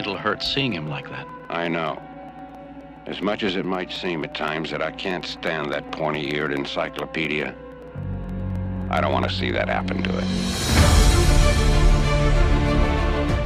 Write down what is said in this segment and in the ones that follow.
It'll hurt seeing him like that. I know. As much as it might seem at times that I can't stand that pointy eared encyclopedia, I don't want to see that happen to it.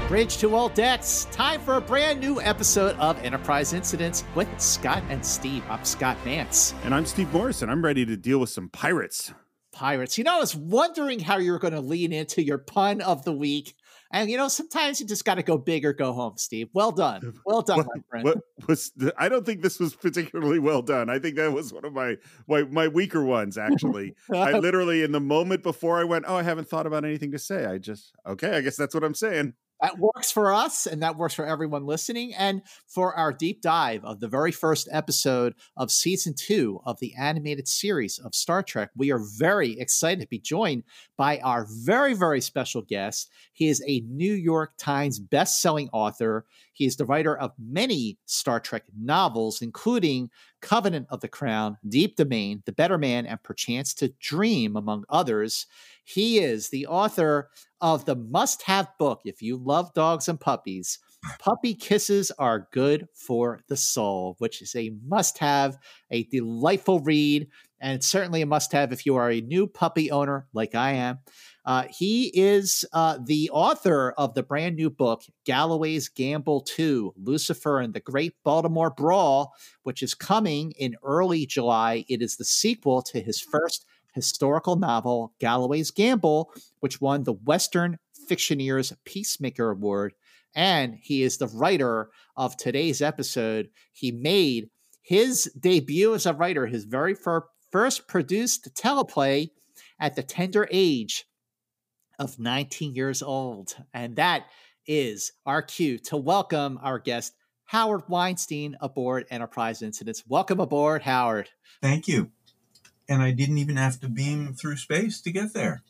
Bridge to all decks. Time for a brand new episode of Enterprise Incidents with Scott and Steve. I'm Scott Mantz. And I'm Steve Morrison. I'm ready to deal with some pirates. Pirates. You know, I was wondering how you were going to lean into your pun of the week. And you know, sometimes you just got to go big or go home, Steve. Well done, well done, what, my friend. What was the, I don't think this was particularly well done. I think that was one of my my, my weaker ones. Actually, I literally in the moment before I went, oh, I haven't thought about anything to say. I just okay, I guess that's what I'm saying that works for us and that works for everyone listening. And for our deep dive of the very first episode of season two of the animated series of Star Trek, we are very excited to be joined by our very, very special guest. He is a New York Times best-selling author. He is the writer of many Star Trek novels, including Covenant of the Crown, Deep Domain, The Better Man, and Perchance to Dream, among others. He is the author of the must have book if you love dogs and puppies. Puppy Kisses Are Good for the Soul, which is a must have, a delightful read, and certainly a must have if you are a new puppy owner like I am. Uh, he is uh, the author of the brand new book, Galloway's Gamble 2 Lucifer and the Great Baltimore Brawl, which is coming in early July. It is the sequel to his first historical novel, Galloway's Gamble, which won the Western Fictioneers Peacemaker Award. And he is the writer of today's episode. He made his debut as a writer, his very fir- first produced teleplay at the tender age of 19 years old. And that is our cue to welcome our guest, Howard Weinstein, aboard Enterprise Incidents. Welcome aboard, Howard. Thank you and I didn't even have to beam through space to get there.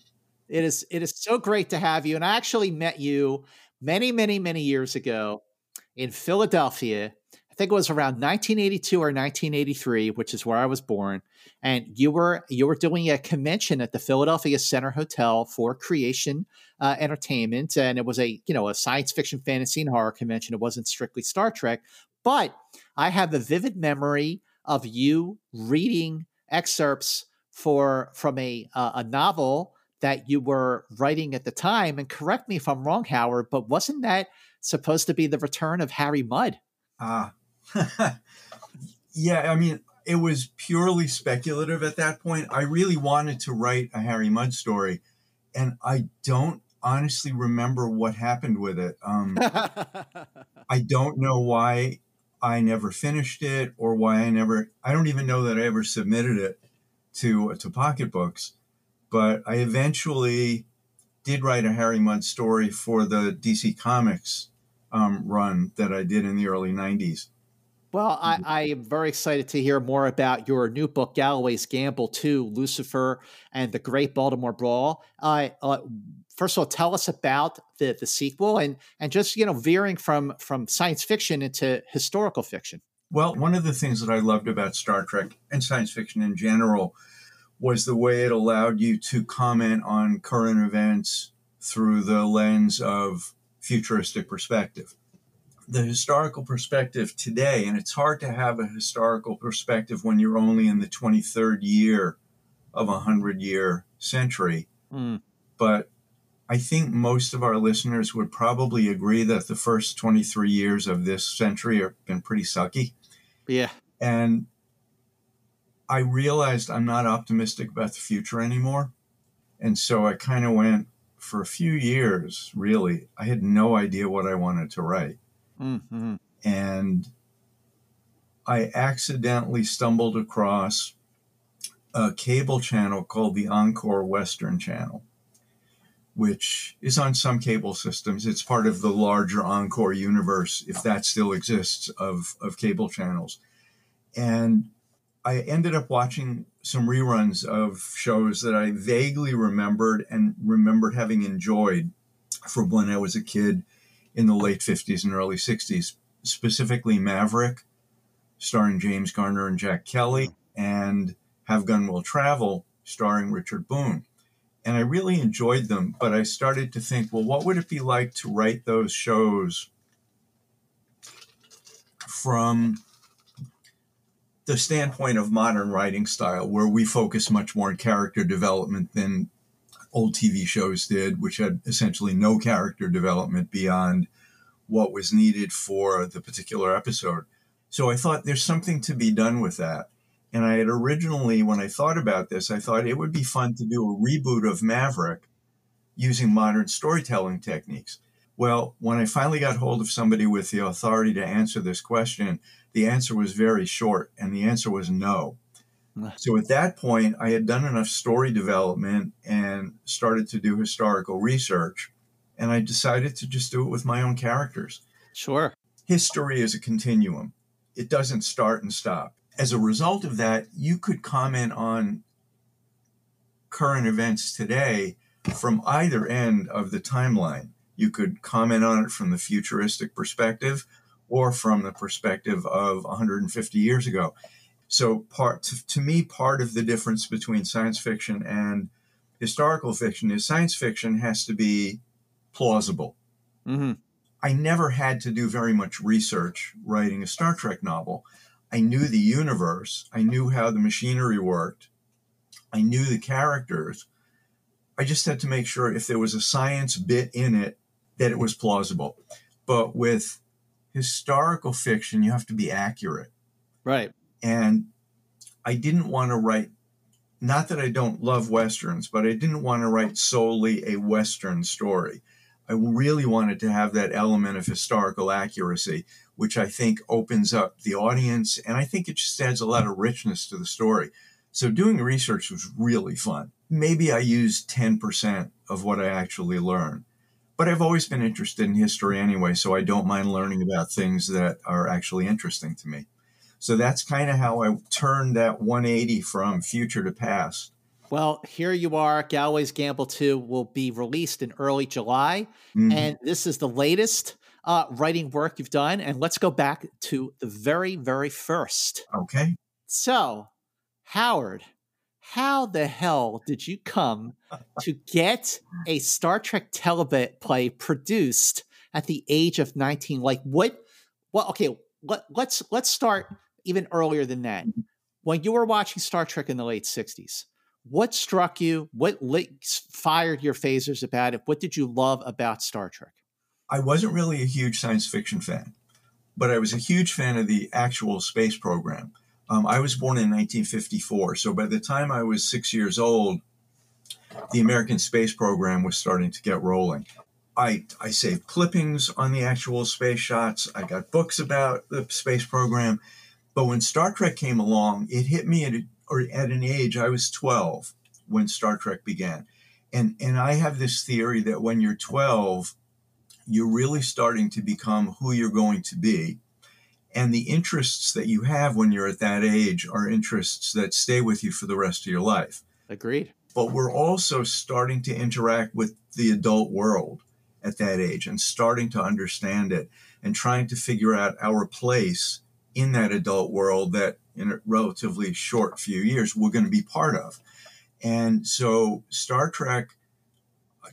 It is it is so great to have you. And I actually met you many, many, many years ago in Philadelphia. I think it was around 1982 or 1983, which is where I was born. And you were you were doing a convention at the Philadelphia Center Hotel for Creation uh, Entertainment, and it was a you know a science fiction, fantasy, and horror convention. It wasn't strictly Star Trek, but I have a vivid memory of you reading excerpts for from a uh, a novel that you were writing at the time. And correct me if I'm wrong, Howard, but wasn't that supposed to be the return of Harry Mudd? Ah, uh, yeah. I mean, it was purely speculative at that point. I really wanted to write a Harry Mudd story, and I don't honestly remember what happened with it. Um, I don't know why I never finished it or why I never, I don't even know that I ever submitted it to, to Pocketbooks. But I eventually did write a Harry Mudd story for the DC Comics um, run that I did in the early 90s. Well, I, I, am very excited to hear more about your new book, Galloway's Gamble 2, Lucifer and the Great Baltimore Brawl. Uh, uh, first of all, tell us about the the sequel and and just you know veering from from science fiction into historical fiction. Well, one of the things that I loved about Star Trek and science fiction in general was the way it allowed you to comment on current events through the lens of futuristic perspective. The historical perspective today, and it's hard to have a historical perspective when you're only in the 23rd year of a 100 year century. Mm. But I think most of our listeners would probably agree that the first 23 years of this century have been pretty sucky. Yeah. And I realized I'm not optimistic about the future anymore. And so I kind of went for a few years, really, I had no idea what I wanted to write. Mm-hmm. And I accidentally stumbled across a cable channel called the Encore Western Channel which is on some cable systems. It's part of the larger Encore universe, if that still exists, of, of cable channels. And I ended up watching some reruns of shows that I vaguely remembered and remembered having enjoyed from when I was a kid in the late 50s and early 60s, specifically Maverick, starring James Garner and Jack Kelly, and Have Gun Will Travel, starring Richard Boone and I really enjoyed them. But I started to think, well, what would it be like to write those shows from the standpoint of modern writing style, where we focus much more on character development than old TV shows did, which had essentially no character development beyond what was needed for the particular episode. So I thought there's something to be done with that. And I had originally, when I thought about this, I thought it would be fun to do a reboot of Maverick using modern storytelling techniques. Well, when I finally got hold of somebody with the authority to answer this question, the answer was very short, and the answer was no. So at that point, I had done enough story development and started to do historical research, and I decided to just do it with my own characters. Sure. History is a continuum, it doesn't start and stop. As a result of that, you could comment on current events today from either end of the timeline. You could comment on it from the futuristic perspective or from the perspective of 150 years ago. So, part to, to me, part of the difference between science fiction and historical fiction is science fiction has to be plausible. Mm-hmm. I never had to do very much research writing a Star Trek novel. I knew the universe, I knew how the machinery worked, I knew the characters. I just had to make sure if there was a science bit in it that it was plausible. But with historical fiction, you have to be accurate. Right. And I didn't want to write, not that I don't love Westerns, but I didn't want to write solely a Western story. I really wanted to have that element of historical accuracy, which I think opens up the audience. And I think it just adds a lot of richness to the story. So doing research was really fun. Maybe I used 10% of what I actually learned. But I've always been interested in history anyway, so I don't mind learning about things that are actually interesting to me. So that's kind of how I turned that 180 from future to past. Well, here you are. Galloway's Gamble 2 will be released in early July. Mm-hmm. And this is the latest uh, writing work you've done. And let's go back to the very, very first. Okay. So, Howard, how the hell did you come to get a Star Trek teleplay produced at the age of 19? Like what well okay, let, let's let's start even earlier than that. Mm-hmm. When you were watching Star Trek in the late 60s, what struck you? What lit, fired your phasers about it? What did you love about Star Trek? I wasn't really a huge science fiction fan, but I was a huge fan of the actual space program. Um, I was born in 1954, so by the time I was six years old, the American space program was starting to get rolling. I, I saved clippings on the actual space shots. I got books about the space program. But when Star Trek came along, it hit me at, a, or at an age, I was 12 when Star Trek began. And, and I have this theory that when you're 12, you're really starting to become who you're going to be. And the interests that you have when you're at that age are interests that stay with you for the rest of your life. Agreed. But we're also starting to interact with the adult world at that age and starting to understand it and trying to figure out our place in that adult world that in a relatively short few years we're going to be part of. And so Star Trek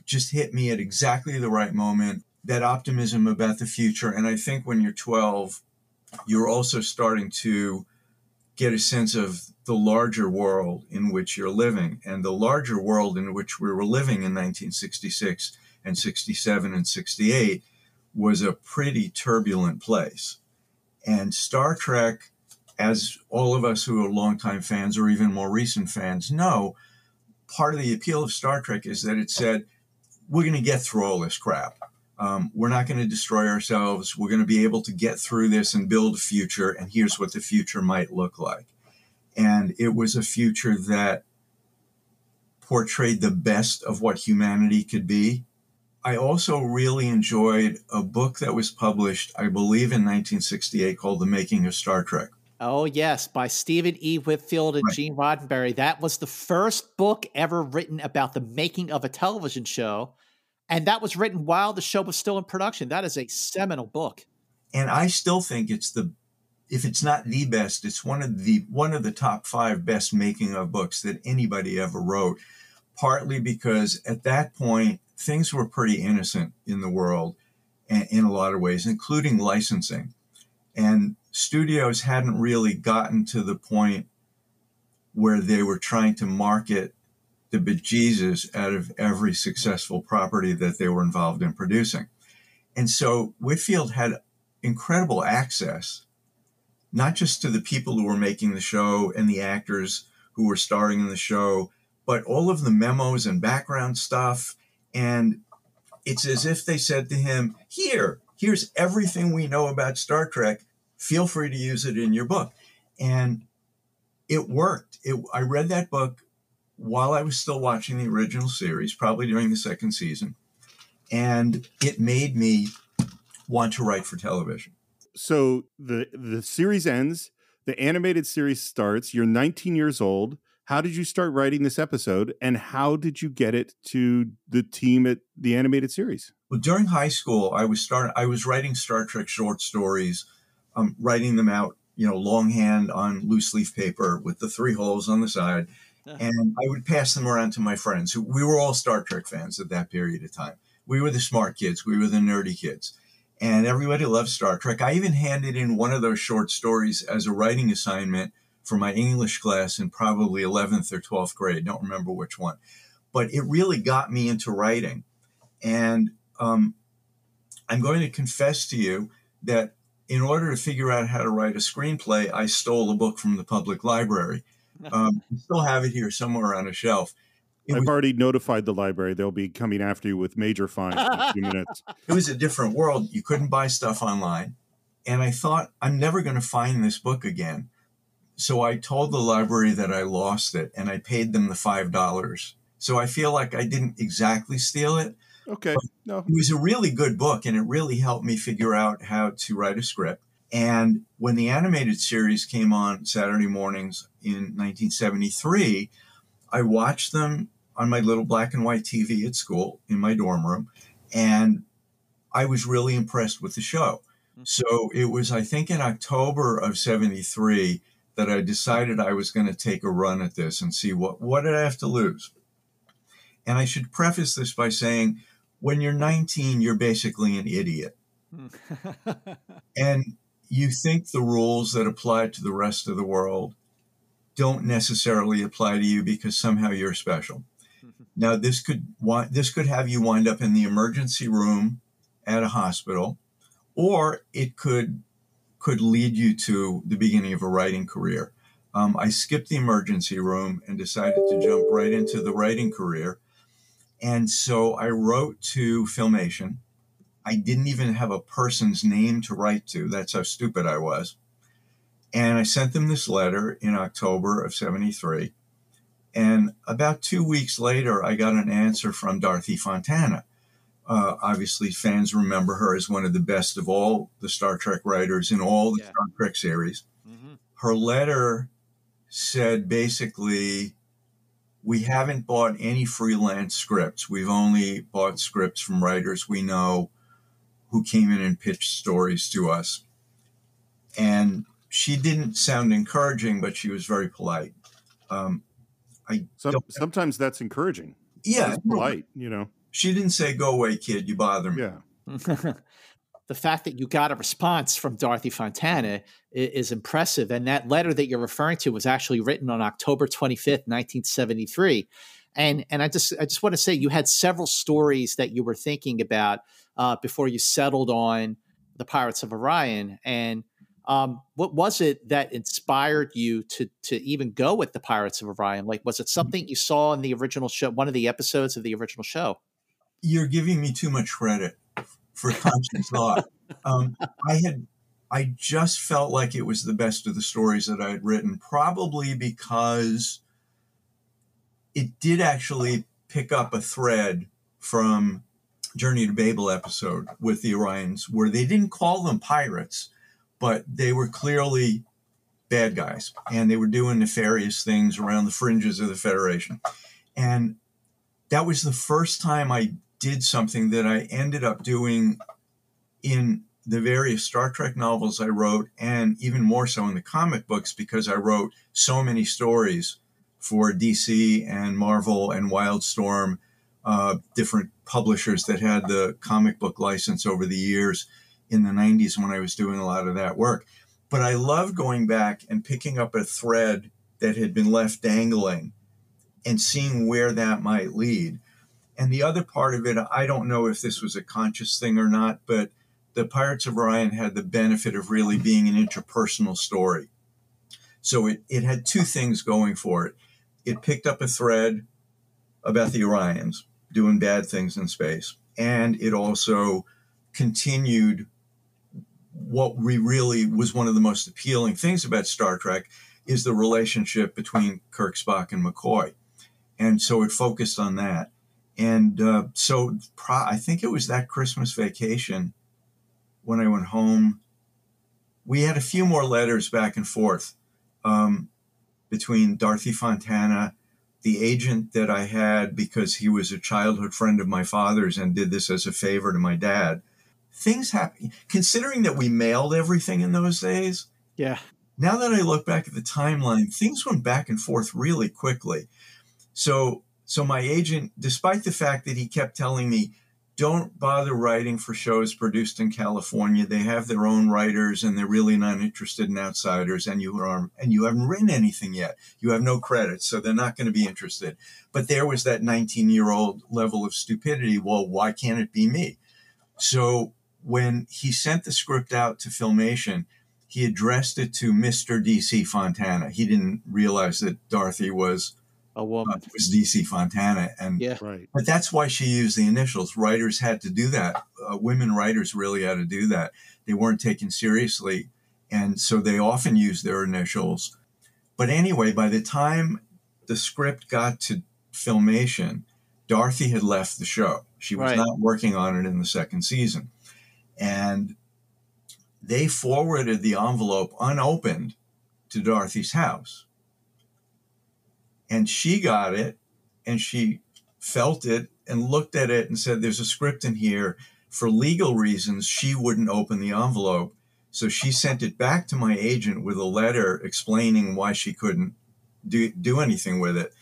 just hit me at exactly the right moment, that optimism about the future. And I think when you're 12, you're also starting to get a sense of the larger world in which you're living. And the larger world in which we were living in 1966 and 67 and 68 was a pretty turbulent place. And Star Trek, as all of us who are longtime fans or even more recent fans know, part of the appeal of Star Trek is that it said, we're going to get through all this crap um, we're not going to destroy ourselves. We're going to be able to get through this and build a future. And here's what the future might look like. And it was a future that portrayed the best of what humanity could be. I also really enjoyed a book that was published, I believe, in 1968 called The Making of Star Trek. Oh, yes, by Stephen E. Whitfield and right. Gene Roddenberry. That was the first book ever written about the making of a television show. And that was written while the show was still in production. That is a seminal book. And I still think it's the if it's not the best, it's one of the one of the top 5 best making of books that anybody ever wrote. Partly because at that point things were pretty innocent in the world in a lot of ways, including licensing. And studios hadn't really gotten to the point where they were trying to market the bejesus out of every successful property that they were involved in producing. And so Whitfield had incredible access, not just to the people who were making the show and the actors who were starring in the show, but all of the memos and background stuff. And it's as if they said to him, Here, here's everything we know about Star Trek. Feel free to use it in your book. And it worked. It, I read that book while I was still watching the original series, probably during the second season. And it made me want to write for television. So the the series ends, the animated series starts, you're 19 years old. How did you start writing this episode and how did you get it to the team at the animated series? Well, during high school, I was start I was writing Star Trek short stories, um, writing them out, you know, longhand on loose leaf paper with the three holes on the side. And I would pass them around to my friends. We were all Star Trek fans at that period of time. We were the smart kids. We were the nerdy kids and everybody loved Star Trek. I even handed in one of those short stories as a writing assignment for my English class in probably 11th or 12th grade. Don't remember which one, but it really got me into writing. And um, I'm going to confess to you that in order to figure out how to write a screenplay, I stole a book from the public library. Um, I still have it here somewhere on a shelf. It I've was, already notified the library they'll be coming after you with major fines in a few minutes. It was a different world. You couldn't buy stuff online. And I thought, I'm never going to find this book again. So I told the library that I lost it and I paid them the $5. So I feel like I didn't exactly steal it. Okay. No. It was a really good book and it really helped me figure out how to write a script. And when the animated series came on Saturday mornings in 1973, I watched them on my little black and white TV at school in my dorm room, and I was really impressed with the show. Mm-hmm. So it was, I think, in October of 73 that I decided I was going to take a run at this and see what, what did I have to lose. And I should preface this by saying, when you're 19, you're basically an idiot. and you think the rules that apply to the rest of the world don't necessarily apply to you because somehow you're special. Now, this could this could have you wind up in the emergency room at a hospital, or it could could lead you to the beginning of a writing career. Um, I skipped the emergency room and decided to jump right into the writing career. And so I wrote to Filmation. I didn't even have a person's name to write to. That's how stupid I was. And I sent them this letter in October of 73. And about two weeks later, I got an answer from Dorothy Fontana. Uh, obviously, fans remember her as one of the best of all the Star Trek writers in all the yeah. Star Trek series. Mm-hmm. Her letter said basically, we haven't bought any freelance scripts. We've only bought scripts from writers we know who came in and pitched stories to us. And she didn't sound encouraging, but she was very polite. Um, I Some, sometimes that's encouraging. Yeah, polite. You know, she didn't say "Go away, kid. You bother me." Yeah. the fact that you got a response from Dorothy Fontana is, is, impressive, and that letter that you're referring to was actually written on October 25th, 1973. And and I just I just want to say you had several stories that you were thinking about uh, before you settled on the Pirates of Orion, and um, what was it that inspired you to to even go with the Pirates of Orion? Like, was it mm. something you saw in the original show, one of the episodes of the original show? You're giving me too much credit for conscious thought. Um, I had, I just felt like it was the best of the stories that I had written, probably because it did actually pick up a thread from Journey to Babel episode with the Orions, where they didn't call them pirates but they were clearly bad guys and they were doing nefarious things around the fringes of the Federation. And that was the first time I did something that I ended up doing in the various Star Trek novels I wrote, and even more so in the comic books because I wrote so many stories for DC and Marvel and Wildstorm, uh, different publishers that had the comic book license over the years in the 90s when I was doing a lot of that work. But I loved going back and picking up a thread that had been left dangling and seeing where that might lead. And the other part of it, I don't know if this was a conscious thing or not, but the Pirates of Orion had the benefit of really being an interpersonal story. So it, it had two things going for it. It picked up a thread about the Orions doing bad things in space, and it also continued what we really was one of the most appealing things about Star Trek is the relationship between Kirk, Spock, and McCoy. And so it focused on that. And uh, so pro- I think it was that Christmas vacation when I went home. We had a few more letters back and forth um, between Dorothy Fontana, the agent that I had because he was a childhood friend of my father's and did this as a favor to my dad. Things happen, considering that we mailed everything in those days. Yeah. Now that I look back at the timeline, things went back and forth really quickly. So, so my agent, despite the fact that he kept telling me, don't bother writing for shows produced in California. They have their own writers and they're really not interested in outsiders and you are and you haven't written anything yet. You have no credits, so they're not going to be interested. But there was that 19-year-old level of stupidity. Well, why can't it be me? So when he sent the script out to Filmation, he addressed it to Mr. DC Fontana. He didn't realize that Dorothy was a woman. Uh, was DC Fontana, and yeah, right. But that's why she used the initials. Writers had to do that. Uh, women writers really had to do that. They weren't taken seriously, and so they often used their initials. But anyway, by the time the script got to filmation, Dorothy had left the show. She was Right. not working on it in the second season, and they forwarded the envelope unopened to Dorothy's house and she got it and she felt it and looked at it and said there's a script in here. For legal reasons she wouldn't open the envelope. So she sent it back to my agent with a letter explaining why she couldn't do, do anything with it.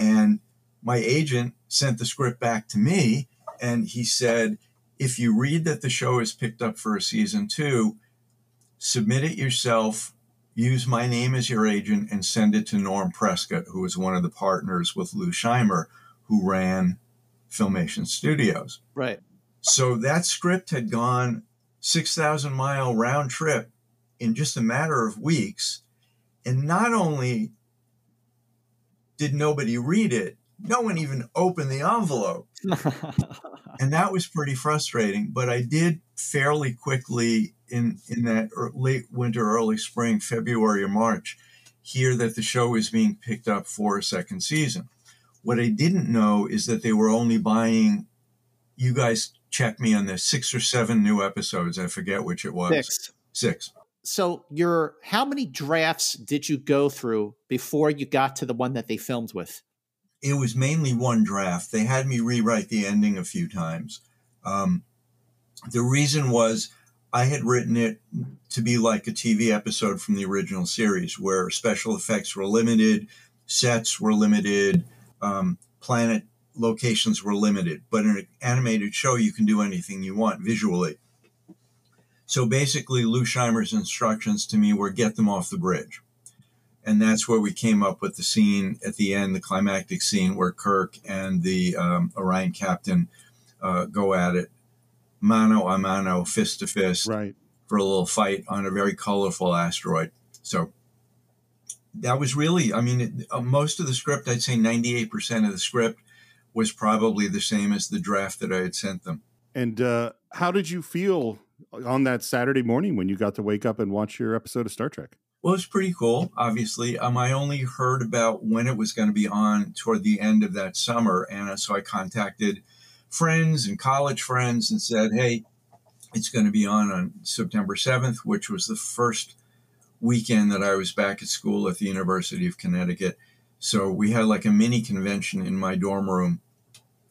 And my agent sent the script back to me and he said if you read that the show is picked up for a season two submit it yourself use my name as your agent and send it to Norm Prescott, who was one of the partners with Lou Scheimer, who ran Filmation Studios. Right. So that script had gone 6,000 mile round trip in just a matter of weeks. And not only did nobody read it, no one even opened the envelope. And that was pretty frustrating. But I did fairly quickly in, in that late winter, early spring, February or March, hear that the show is being picked up for a second season. What I didn't know is that they were only buying, you guys check me on this, six or seven new episodes. I forget which it was. Six. Six. So your how many drafts did you go through before you got to the one that they filmed with? it was mainly one draft. They had me rewrite the ending a few times. Um, the reason was I had written it to be like a TV episode from the original series, where special effects were limited, sets were limited, um, planet locations were limited. But in an animated show, you can do anything you want visually. So basically, Lou Scheimer's instructions to me were get them off the bridge and that's where we came up with the scene at the end, the climactic scene where Kirk and the um, Orion captain uh, go at it, mano a mano, fist to fist, Right. for a little fight on a very colorful asteroid. So that was really, I mean, it, uh, most of the script, I'd say 98% of the script was probably the same as the draft that I had sent them. And uh, how did you feel on that Saturday morning when you got to wake up and watch your episode of Star Trek? Well, it's pretty cool. Obviously, um, I only heard about when it was going to be on toward the end of that summer, and so I contacted friends and college friends and said, "Hey, it's going to be on on September seventh, which was the first weekend that I was back at school at the University of Connecticut." So we had like a mini convention in my dorm room.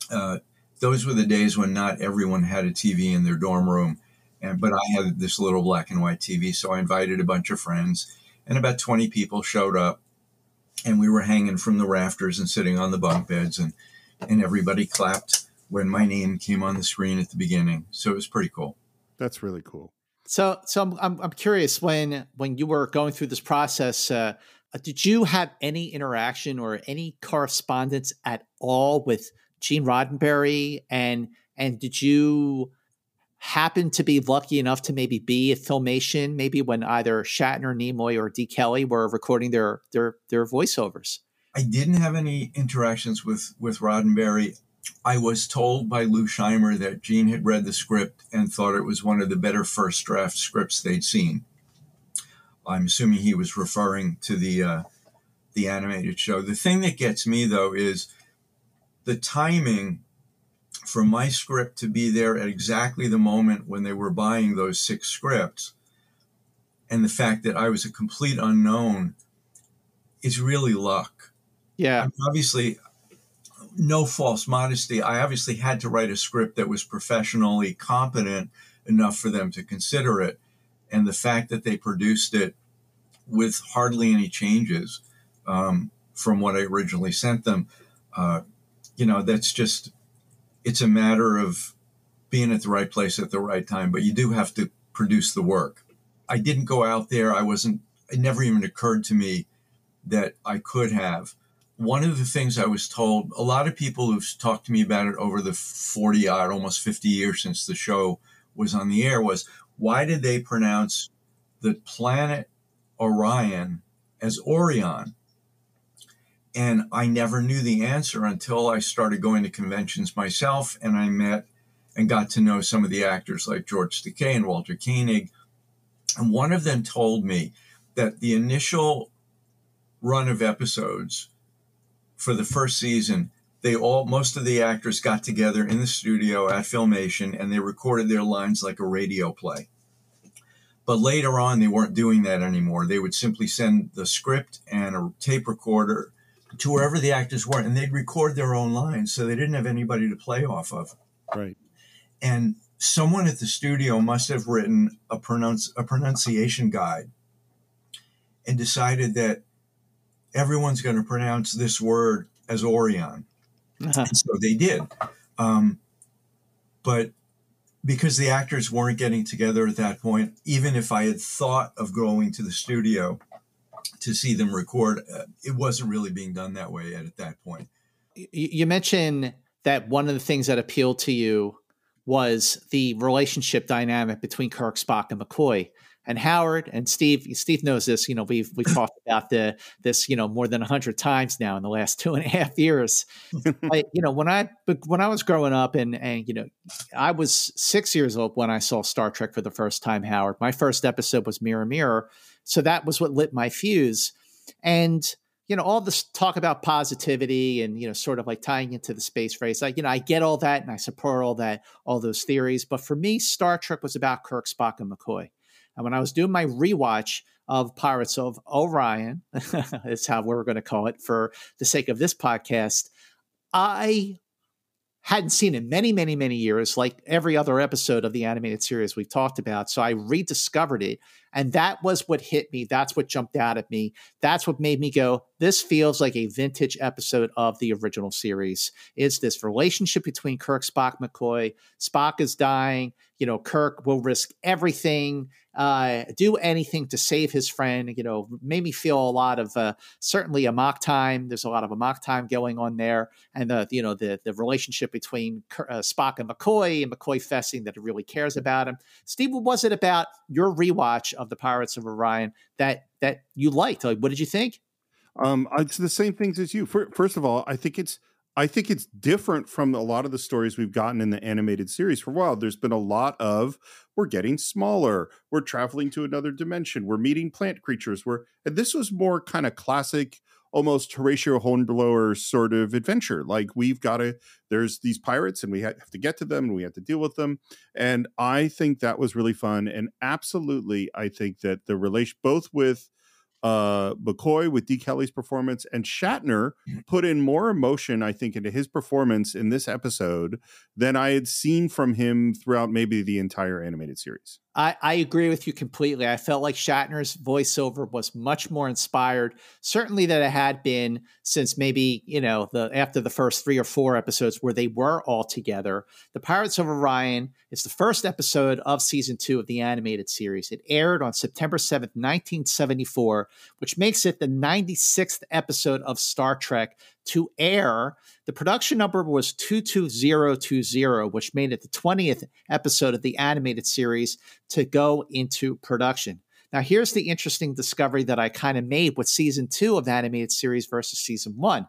Uh, those were the days when not everyone had a TV in their dorm room and but I had this little black and white TV, so I invited a bunch of friends, and about twenty people showed up, and we were hanging from the rafters and sitting on the bunk beds, and and everybody clapped when my name came on the screen at the beginning, so it was pretty cool. That's really cool. So, so I'm, I'm, I'm curious when when you were going through this process, uh, did you have any interaction or any correspondence at all with Gene Roddenberry, and and did you happen to be lucky enough to maybe be at Filmation, maybe when either Shatner, Nimoy, or De Kelley were recording their their their voiceovers? I didn't have any interactions with with Roddenberry. I was told by Lou Scheimer that Gene had read the script and thought it was one of the better first draft scripts they'd seen. I'm assuming he was referring to the uh, the animated show. The thing that gets me though is the timing for my script to be there at exactly the moment when they were buying those six scripts, and the fact that I was a complete unknown is really luck. Yeah, I obviously, no false modesty. I obviously had to write a script that was professionally competent enough for them to consider it, and the fact that they produced it with hardly any changes um, from what I originally sent them. Uh, you know, that's just it's a matter of being at the right place at the right time, but you do have to produce the work. I didn't go out there. I wasn't, it never even occurred to me that I could have. One of the things I was told, a lot of people who've talked to me about it over the 40 odd, almost 50 years since the show was on the air, was why did they pronounce the planet Orion as Orion? And I never knew the answer until I started going to conventions myself and I met and got to know some of the actors like George Takei and Walter Koenig. And one of them told me that the initial run of episodes for the first season, they all, most of the actors got together in the studio at Filmation and they recorded their lines like a radio play. But later on, they weren't doing that anymore. They would simply send the script and a tape recorder to wherever the actors were, and they'd record their own lines, so they didn't have anybody to play off of. Right. And someone at the studio must have written a pronounce a pronunciation guide, and decided that everyone's going to pronounce this word as Orion, uh-huh. and so they did. Um, but because the actors weren't getting together at that point, even if I had thought of going to the studio to see them record. Uh, it wasn't really being done that way at, at that point. You mentioned that one of the things that appealed to you was the relationship dynamic between Kirk, Spock, and McCoy. And Howard and Steve, Steve knows this. You know, we've we've talked about the this you know more than a hundred times now in the last two and a half years. I, you know, when I when I was growing up, and and you know, I was six years old when I saw Star Trek for the first time. Howard, my first episode was Mirror Mirror, so that was what lit my fuse. And you know all this talk about positivity and you know sort of like tying into the space race like you know i get all that and i support all that all those theories but for me star trek was about kirk spock and mccoy and when i was doing my rewatch of pirates of orion is how we're going to call it for the sake of this podcast i hadn't seen in many, many, many years, like every other episode of the animated series we've talked about. So I rediscovered it. And that was what hit me. That's what jumped out at me. That's what made me go, this feels like a vintage episode of the original series. Is this relationship between Kirk, Spock, McCoy? Spock is dying. You know, Kirk will risk everything uh, do anything to save his friend. You know, made me feel a lot of uh, certainly mock Time. There's a lot of a mock Time going on there, and the you know the the relationship between uh, Spock and McCoy, and McCoy fessing that he really cares about him. Steve, what was it about your rewatch of the Pirates of Orion that that you liked? Like, what did you think? Um, it's the same things as you. First of all, I think it's I think it's different from a lot of the stories we've gotten in the animated series for a while. There's been a lot of we're getting smaller, we're traveling to another dimension, we're meeting plant creatures. We're and this was more kind of classic, almost Horatio Hornblower sort of adventure. Like we've got to there's these pirates and we have to get to them and we have to deal with them. And I think that was really fun. And absolutely, I think that the relation both with uh, McCoy with De Kelley's performance, and Shatner mm. put in more emotion, I think, into his performance in this episode than I had seen from him throughout maybe the entire animated series. I, I agree with you completely. I felt like Shatner's voiceover was much more inspired, certainly that it had been since maybe you know the after the first three or four episodes where they were all together. The Pirates of Orion is the first episode of season two of the animated series. It aired on September seventh, nineteen seventy four, which makes it the ninety sixth episode of Star Trek to air. The production number was 22020, which made it the 20th episode of the animated series to go into production. Now, here's the interesting discovery that I kind of made with season two of the animated series versus season one.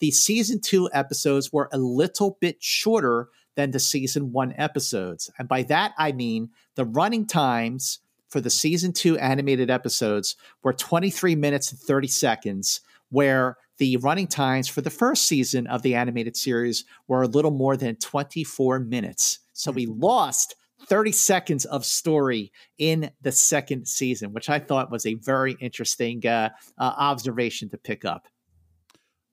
The season two episodes were a little bit shorter than the season one episodes. And by that, I mean the running times for the season two animated episodes were 23 minutes and 30 seconds, where the running times for the first season of the animated series were a little more than 24 minutes. So we mm-hmm. lost 30 seconds of story in the second season, which I thought was a very interesting uh, uh, observation to pick up.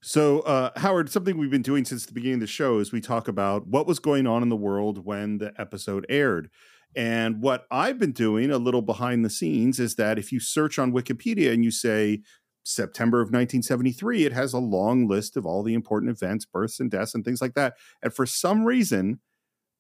So, uh, Howard, something we've been doing since the beginning of the show is we talk about what was going on in the world when the episode aired. And what I've been doing a little behind the scenes is that if you search on Wikipedia and you say September of 1973, it has a long list of all the important events, births and deaths, and things like that. And for some reason,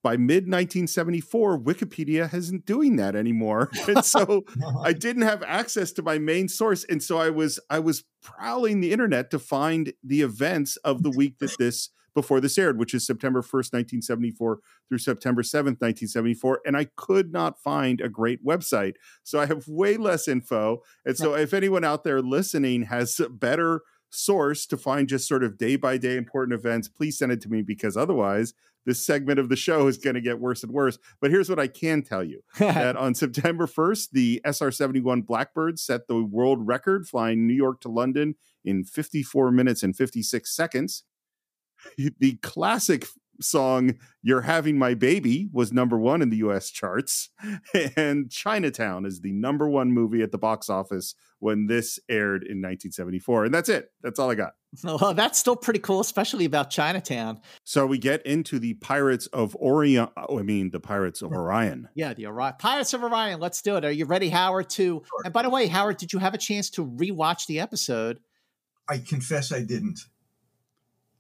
by mid 1974, Wikipedia isn't doing that anymore. And so I didn't have access to my main source. And so I was I was prowling the internet to find the events of the week that this before this aired, which is September 1st, 1974 through September 7th, 1974. And I could not find a great website. So I have way less info. And so if anyone out there listening has a better source to find just sort of day by day important events, please send it to me because otherwise this segment of the show is going to get worse and worse. But here's what I can tell you that on September 1st, the SR 71 Blackbird set the world record flying New York to London in 54 minutes and 56 seconds. the classic song You're Having My Baby was number one in the US charts. And Chinatown is the number one movie at the box office when this aired in 1974. And that's it. That's all I got. Well, that's still pretty cool, especially about Chinatown. So we get into the Pirates of Orion. Oh, I mean, the Pirates of Orion. Yeah, the Orion. Pirates of Orion. Let's do it. Are you ready, Howard? To sure. and by the way, Howard, did you have a chance to rewatch the episode? I confess I didn't.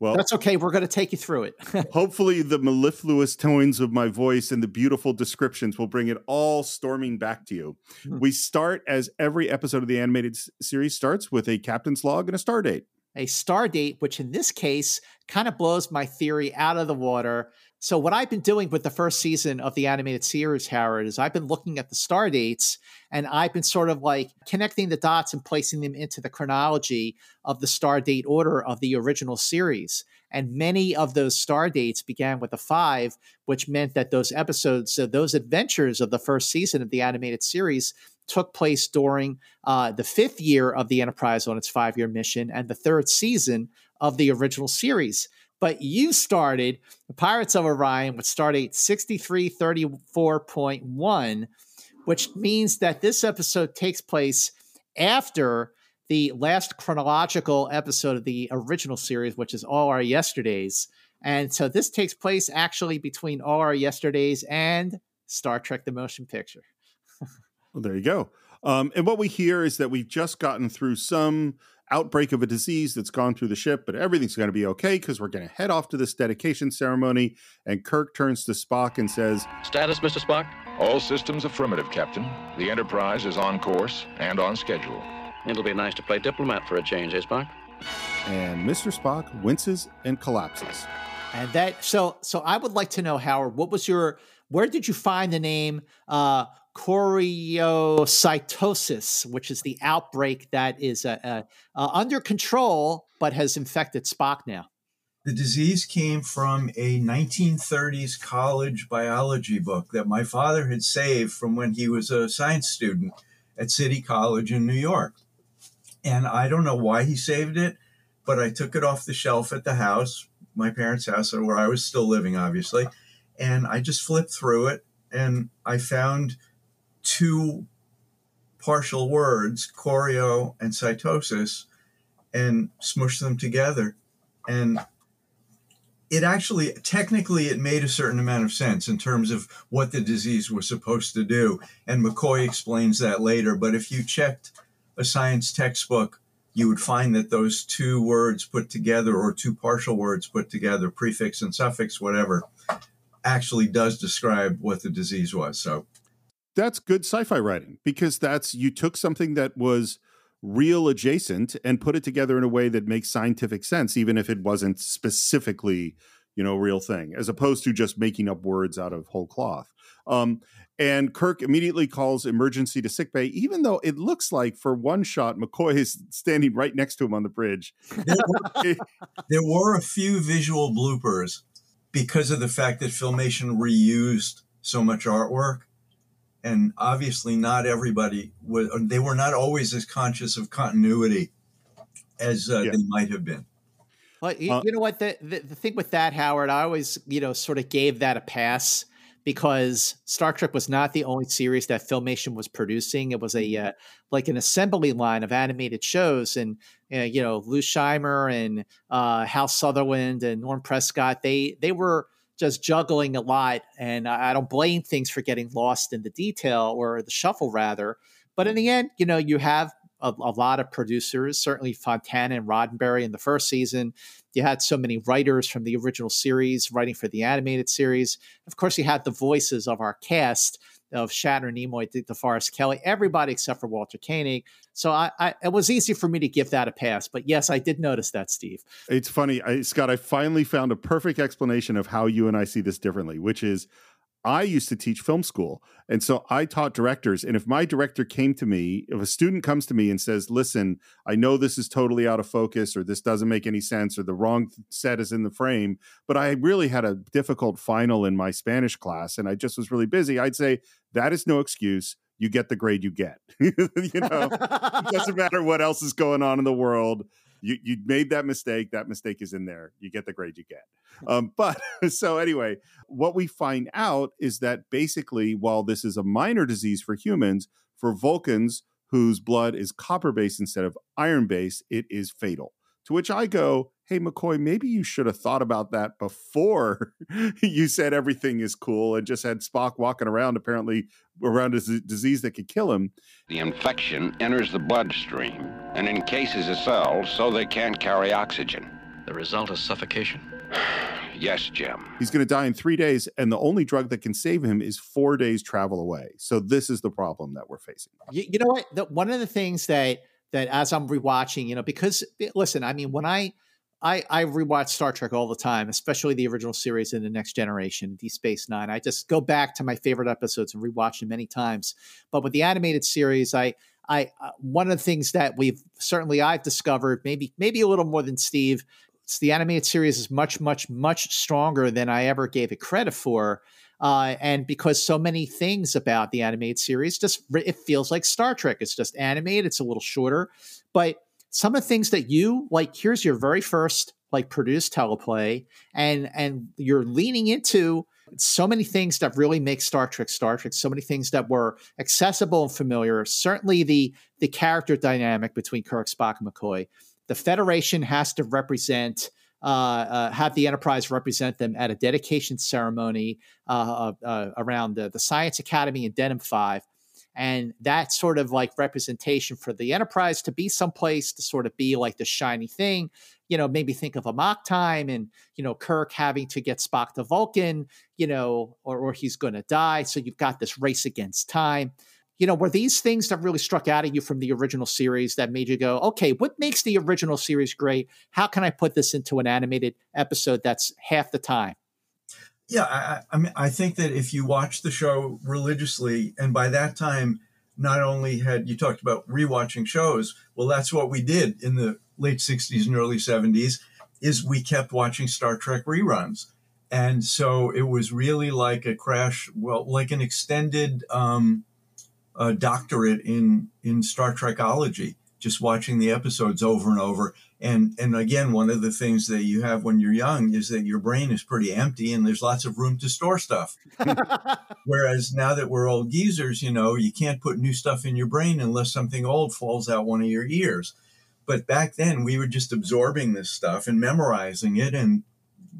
Well, that's okay. We're going to take you through it. hopefully, the mellifluous tones of my voice and the beautiful descriptions will bring it all storming back to you. Mm-hmm. We start as every episode of the animated series starts with a captain's log and a star date. A star date, which in this case kind of blows my theory out of the water. So, what I've been doing with the first season of the animated series, Howard, is I've been looking at the star dates and I've been sort of like connecting the dots and placing them into the chronology of the star date order of the original series. And many of those star dates began with a five, which meant that those episodes, so those adventures of the first season of the animated series, took place during uh, the fifth year of the Enterprise on its five year mission and the third season of the original series but you started the Pirates of Orion with stardate 6334.1, which means that this episode takes place after the last chronological episode of the original series, which is All Our Yesterdays. And so this takes place actually between All Our Yesterdays and Star Trek the Motion Picture. well, there you go. Um, and what we hear is that we've just gotten through some outbreak of a disease that's gone through the ship, but everything's going to be okay because we're going to head off to this dedication ceremony. And Kirk turns to Spock and says, Status, Mr. Spock? All systems affirmative, Captain. The Enterprise is on course and on schedule. It'll be nice to play diplomat for a change, eh, Spock? And Mr. Spock winces and collapses. And that so so I would like to know, Howard, what was your where did you find the name uh choriocytosis, which is the outbreak that is uh, uh, uh, under control but has infected Spock now. The disease came from a 1930s college biology book that my father had saved from when he was a science student at City College in New York. And I don't know why he saved it, but I took it off the shelf at the house, my parents' house, where I was still living, obviously. And I just flipped through it and I found two partial words, chorio and cytosis, and smush them together. And it actually technically it made a certain amount of sense in terms of what the disease was supposed to do. And mccoy explains that later. But if you checked a science textbook you would find that those two words put together or two partial words put together prefix and suffix whatever actually does describe what the disease was. So that's good sci-fi writing because that's you took something that was real adjacent and put it together in a way that makes scientific sense even if it wasn't specifically you know real thing as opposed to just making up words out of whole cloth. Um, and kirk immediately calls emergency to sickbay even though it looks like for one shot mccoy is standing right next to him on the bridge. There were, there were a few visual bloopers because of the fact that filmation reused so much artwork and obviously not everybody was they were not always as conscious of continuity as uh, yeah. they might have been. Well you, uh, you know what? The, the, the thing with that howard i always you know sort of gave that a pass because star trek was not the only series that filmation was producing. It was a uh, like an assembly line of animated shows and uh, you know lou scheimer and uh, hal sutherland and norm prescott they they were just juggling a lot. And I don't blame things for getting lost in the detail or the shuffle, rather. But in the end, you know, you have a, a, lot of producers, certainly Fontana and Roddenberry in the first season. You had so many writers from the original series writing for the animated series. Of course, you had the voices of our cast of Shatner, Nimoy, DeForest Kelley, everybody except for Walter Koenig. So I, I, it was easy for me to give that a pass. But yes, I did notice that, Steve. It's funny, I, Scott. I finally found a perfect explanation of how you and I see this differently, which is I used to teach film school. And so I taught directors. And if my director came to me, if a student comes to me and says, listen, I know this is totally out of focus or this doesn't make any sense or the wrong set is in the frame, but I really had a difficult final in my Spanish class and I just was really busy, I'd say, that is no excuse you get the grade you get. you know, it doesn't matter what else is going on in the world you you made that mistake. That mistake is in there. You get the grade you get. Um, but so anyway, what we find out is that basically, while this is a minor disease for humans, for Vulcans whose blood is copper based instead of iron based, it is fatal. To which I go, hey, McCoy, maybe you should have thought about that before you said everything is cool and just had Spock walking around, apparently around a disease that could kill him. The infection enters the bloodstream and encases the cells so they can't carry oxygen. The result is suffocation. yes, Jim. He's going to die in three days, and the only drug that can save him is four days travel away. So this is the problem that we're facing. You, you know what? The, one of the things that that as I'm rewatching, you know, because eh, listen, I mean, when I I I rewatch Star Trek all the time, especially the original series and the Next Generation, Deep Space Nine. I just go back to my favorite episodes and rewatch them many times. But with the animated series, I I uh, one of the things that we've certainly I've discovered, maybe maybe a little more than Steve, it's the animated series is much much much stronger than I ever gave it credit for. Uh, and because so many things about the animated series just it feels like Star Trek. It's just animated. It's a little shorter, but some of the things that you like. Here's your very first like produced teleplay, and and you're leaning into so many things that really make Star Trek Star Trek. So many things that were accessible and familiar. Certainly the the character dynamic between Kirk, Spock, and McCoy. The Federation has to represent have the Enterprise represent them at a dedication ceremony uh, uh, uh around the, the Science Academy in Deneb 5. And that sort of like representation for the Enterprise to be someplace to sort of be like the shiny thing, you know, maybe think of Amok Time and, you know, Kirk having to get Spock to Vulcan, you know, or, or he's going to die. So you've got this race against time you know, were these things that really struck out at you from the original series that made you go, okay, what makes the original series great? How can I put this into an animated episode that's half the time? Yeah, I, I mean, I think that if you watch the show religiously, and by that time, not only had you talked about rewatching shows, well, that's what we did in the late 60s and early 70s, is we kept watching Star Trek reruns. And so it was really like a crash, well, like an extended um, a doctorate in in Star Trekology, just watching the episodes over and over. And and again, one of the things that you have when you're young is that your brain is pretty empty and there's lots of room to store stuff. Whereas now that we're old geezers, you know, you can't put new stuff in your brain unless something old falls out one of your ears. But back then, we were just absorbing this stuff and memorizing it and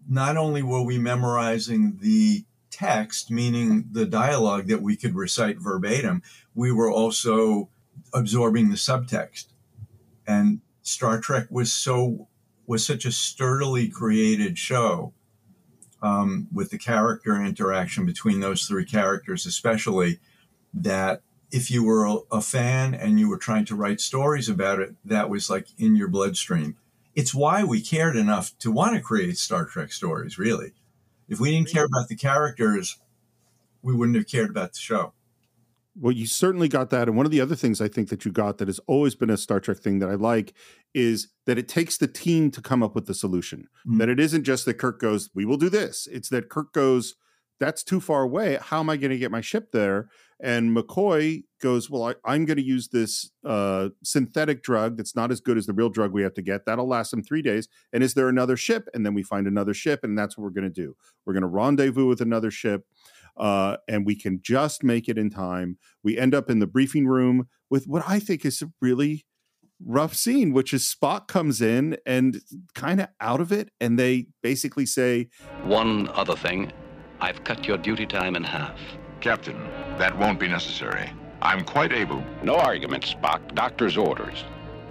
not only were we memorizing the text, meaning the dialogue that we could recite verbatim, we were also absorbing the subtext. And Star Trek was so was such a sturdily created show um, with the character interaction between those three characters, especially that if you were a, a fan and you were trying to write stories about it, that was like in your bloodstream. It's why we cared enough to want to create Star Trek stories, really. If we didn't care about the characters, we wouldn't have cared about the show. Well, you certainly got that. And one of the other things I think that you got that has always been a Star Trek thing that I like is that it takes the team to come up with the solution. Mm-hmm. That it isn't just that Kirk goes, we will do this. It's that Kirk goes, that's too far away. How am I going to get my ship there? And McCoy goes, well, I, am going to use this uh, synthetic drug that's not as good as the real drug we have to get. That'll last them three days. And is there another ship? And then we find another ship, and that's what we're going to do. We're going to rendezvous with another ship uh, and we can just make it in time. We end up in the briefing room with what I think is a really rough scene, which is Spock comes in and kind of out of it, and they basically say, One other thing I've cut your duty time in half. Captain, that won't be necessary. I'm quite able. No argument, Spock. Doctor's orders.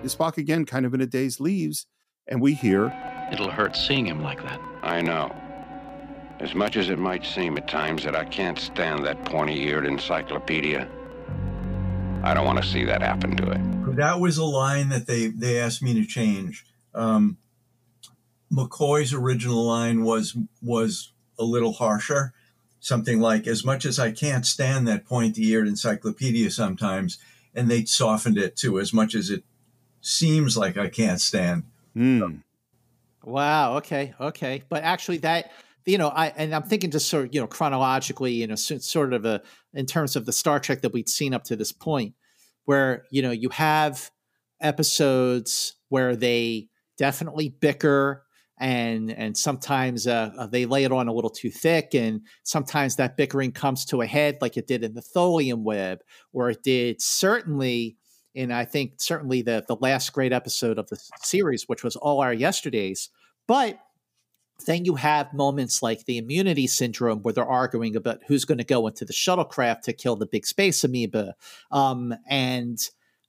Spock again, kind of in a daze, leaves, and we hear, It'll hurt seeing him like that. I know. As much as it might seem at times that I can't stand that pointy-eared encyclopedia, I don't want to see that happen to it. That was a line that they, they asked me to change. Um, McCoy's original line was was a little harsher, something like "As much as I can't stand that pointy-eared encyclopedia sometimes," and they softened it to "As much as it seems like I can't stand." Mm. Wow. Okay. Okay. But actually, that you know, I and I'm thinking just sort of you know chronologically, you know, sort of a in terms of the Star Trek that we'd seen up to this point, where you know you have episodes where they definitely bicker and and sometimes uh, uh, they lay it on a little too thick and sometimes that bickering comes to a head like it did in the Tholian Web or it did certainly in i think certainly the the last great episode of the series which was all our yesterdays but then you have moments like the immunity syndrome where they're arguing about who's going to go into the shuttlecraft to kill the big space amoeba. Um, and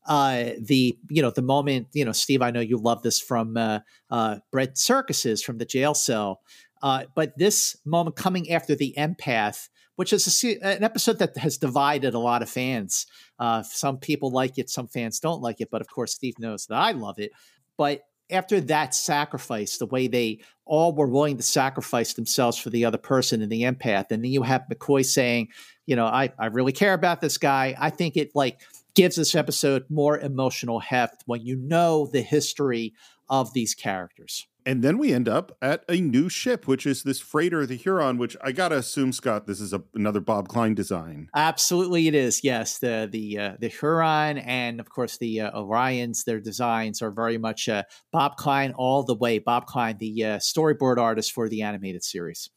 uh, the you know the moment you know Steve, I know you love this from uh, uh, Bread and Circuses from the jail cell, uh, but this moment coming after the empath, which is a, an episode that has divided a lot of fans. Uh, some people like it, some fans don't like it, but of course Steve knows that I love it. But after that sacrifice, the way they all were willing to sacrifice themselves for the other person in the empath, and then you have McCoy saying, you know, I, I really care about this guy. I think it like gives this episode more emotional heft when you know the history of these characters and then we end up at a new ship, which is this freighter, the Huron. Which I gotta assume, Scott, this is a, another Bob Kline design. Absolutely, it is. Yes, the the uh, the Huron and of course the uh, Orions. Their designs are very much uh, Bob Kline all the way. Bob Kline, the uh, storyboard artist for the animated series,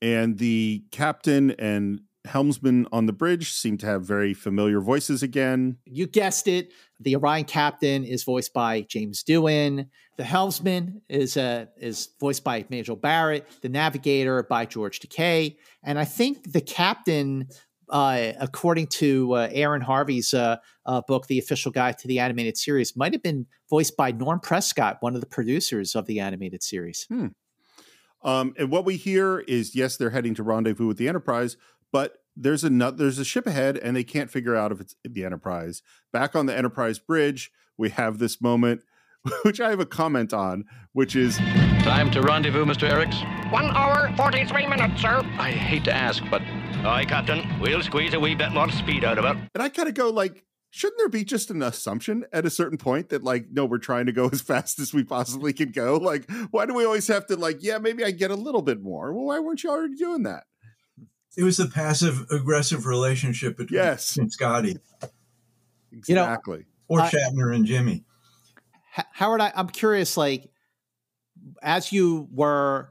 and the captain and helmsman on the bridge seem to have very familiar voices again. You guessed it. The Orion captain is voiced by James Doohan. The helmsman is uh, is voiced by Majel Barrett. The navigator by George Takei. And I think the captain, uh, according to uh, Aaron Harvey's uh, uh, book, The Official Guide to the Animated Series, might have been voiced by Norm Prescott, one of the producers of the animated series. Hmm. Um, and what we hear is yes, they're heading to rendezvous with the Enterprise, but there's a there's a ship ahead and they can't figure out if it's the Enterprise. Back on the Enterprise bridge, we have this moment which I have a comment on, which is time to rendezvous, Mr. Arex. One hour, forty-three minutes, sir. I hate to ask, but aye, Captain. We'll squeeze a wee bit more speed out of it. And I kind of go like, shouldn't there be just an assumption at a certain point that like, no, we're trying to go as fast as we possibly can go? Like, why do we always have to like, yeah, maybe I get a little bit more? Well, why weren't you already doing that? It was the passive aggressive relationship between yes. and Scotty. Exactly. You know, or Shatner and Jimmy. Howard, I, I'm curious, like, as you were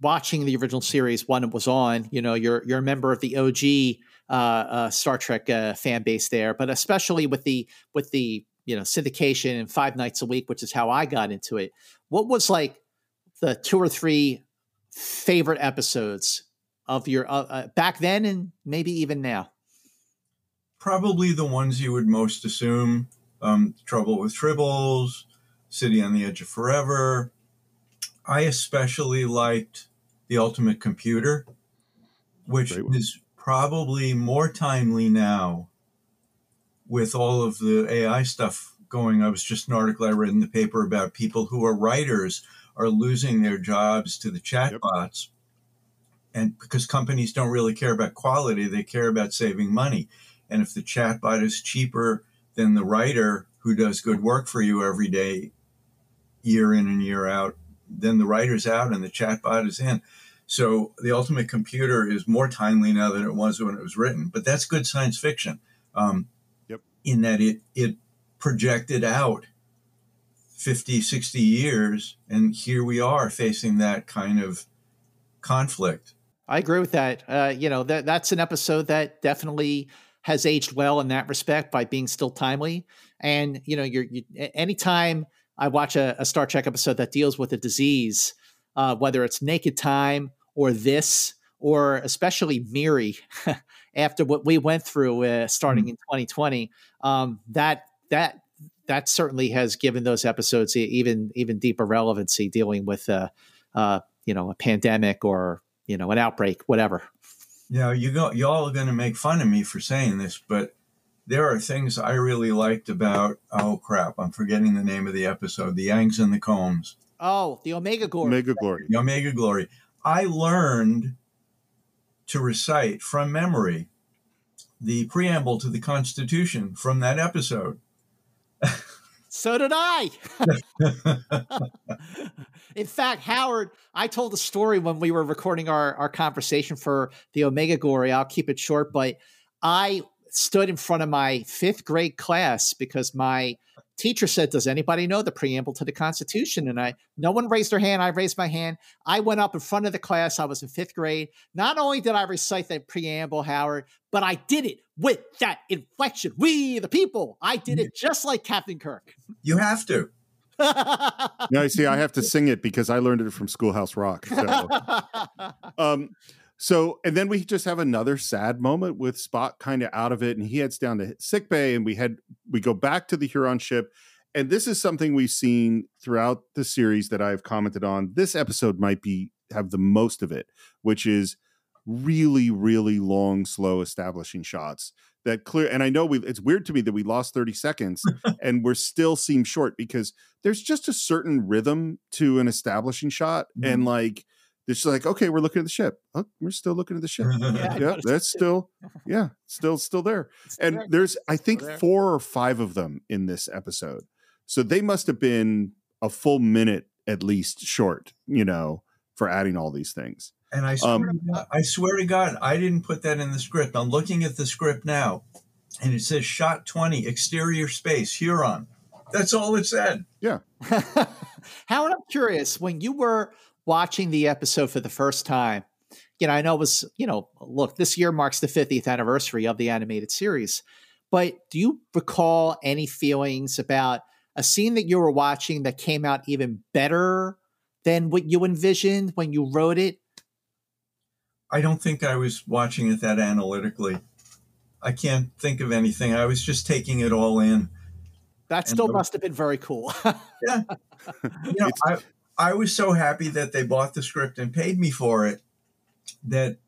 watching the original series when it was on, you know, you're you're a member of the OG uh, uh, Star Trek uh, fan base there, but especially with the with the you know syndication and five nights a week, which is how I got into it. What was like the two or three favorite episodes of your uh, uh, back then and maybe even now? Probably the ones you would most assume: um, Trouble with Tribbles, City on the Edge of Forever. I especially liked The Ultimate Computer, which is probably more timely now with all of the AI stuff going. I was just an article I read in the paper about people who are writers are losing their jobs to the chatbots. Yep. And because companies don't really care about quality, they care about saving money. And if the chatbot is cheaper than the writer who does good work for you every day, year in and year out, then the writer's out and the chatbot is in. So the ultimate computer is more timely now than it was when it was written. But that's good science fiction. Um, yep. In that it it projected out 50, 60 years, and here we are facing that kind of conflict. I agree with that. Uh, you know, that that's an episode that definitely has aged well in that respect by being still timely. And you know, you're you, anytime I watch a, a, Star Trek episode that deals with a disease, uh, whether it's Naked Time or this, or especially Miri, after what we went through uh, starting mm-hmm. in 2020, um, that that that certainly has given those episodes even even deeper relevancy dealing with uh, uh, you know a pandemic or you know an outbreak, whatever. Yeah, you go. Y'all are going to make fun of me for saying this, but there are things I really liked about. Oh crap! I'm forgetting the name of the episode. The Yangs and the Kohms. Oh, the Omega Glory. Omega Glory. The Omega Glory. I learned to recite from memory the preamble to the Constitution from that episode. so did I. In fact, Howard, I told a story when we were recording our, our conversation for the Omega Glory. I'll keep it short, but I stood in front of my fifth grade class because my teacher said, Does anybody know the preamble to the Constitution? And I no one raised their hand. I raised my hand. I went up in front of the class. I was in fifth grade. Not only did I recite that preamble, Howard, but I did it with that inflection. We the people. I did it just like Captain Kirk. You have to. no, you see, I have to sing it because I learned it from Schoolhouse Rock. So. um, so, and then we just have another sad moment with Spock kind of out of it, and he heads down to sick bay, and we head we go back to the Huron ship, and this is something we've seen throughout the series that I've commented on. This episode might be have the most of it, which is really, really long, slow establishing shots that clear. And I know we it's weird to me that we lost 30 seconds and we're still seem short because there's just a certain rhythm to an establishing shot, mm-hmm. and like it's like, okay, we're looking at the ship. Oh, we're still looking at the ship. yeah, yeah that's still, yeah, still, still there. Still and there. there's, I think, four or five of them in this episode. So they must have been a full minute at least short, you know, for adding all these things. And I swear, um, God, I swear to God, I didn't put that in the script. I'm looking at the script now, and it says "shot 20, exterior space, Huron." That's all it said. Yeah. Howard, I'm curious when you were watching the episode for the first time, you know, I know it was, you know, look, this year marks the 50th anniversary of the animated series, but do you recall any feelings about a scene that you were watching that came out even better than what you envisioned when you wrote it? I don't think I was watching it that analytically. I can't think of anything. I was just taking it all in. That still must have been very cool. yeah. You know, I, I was so happy that they bought the script and paid me for it that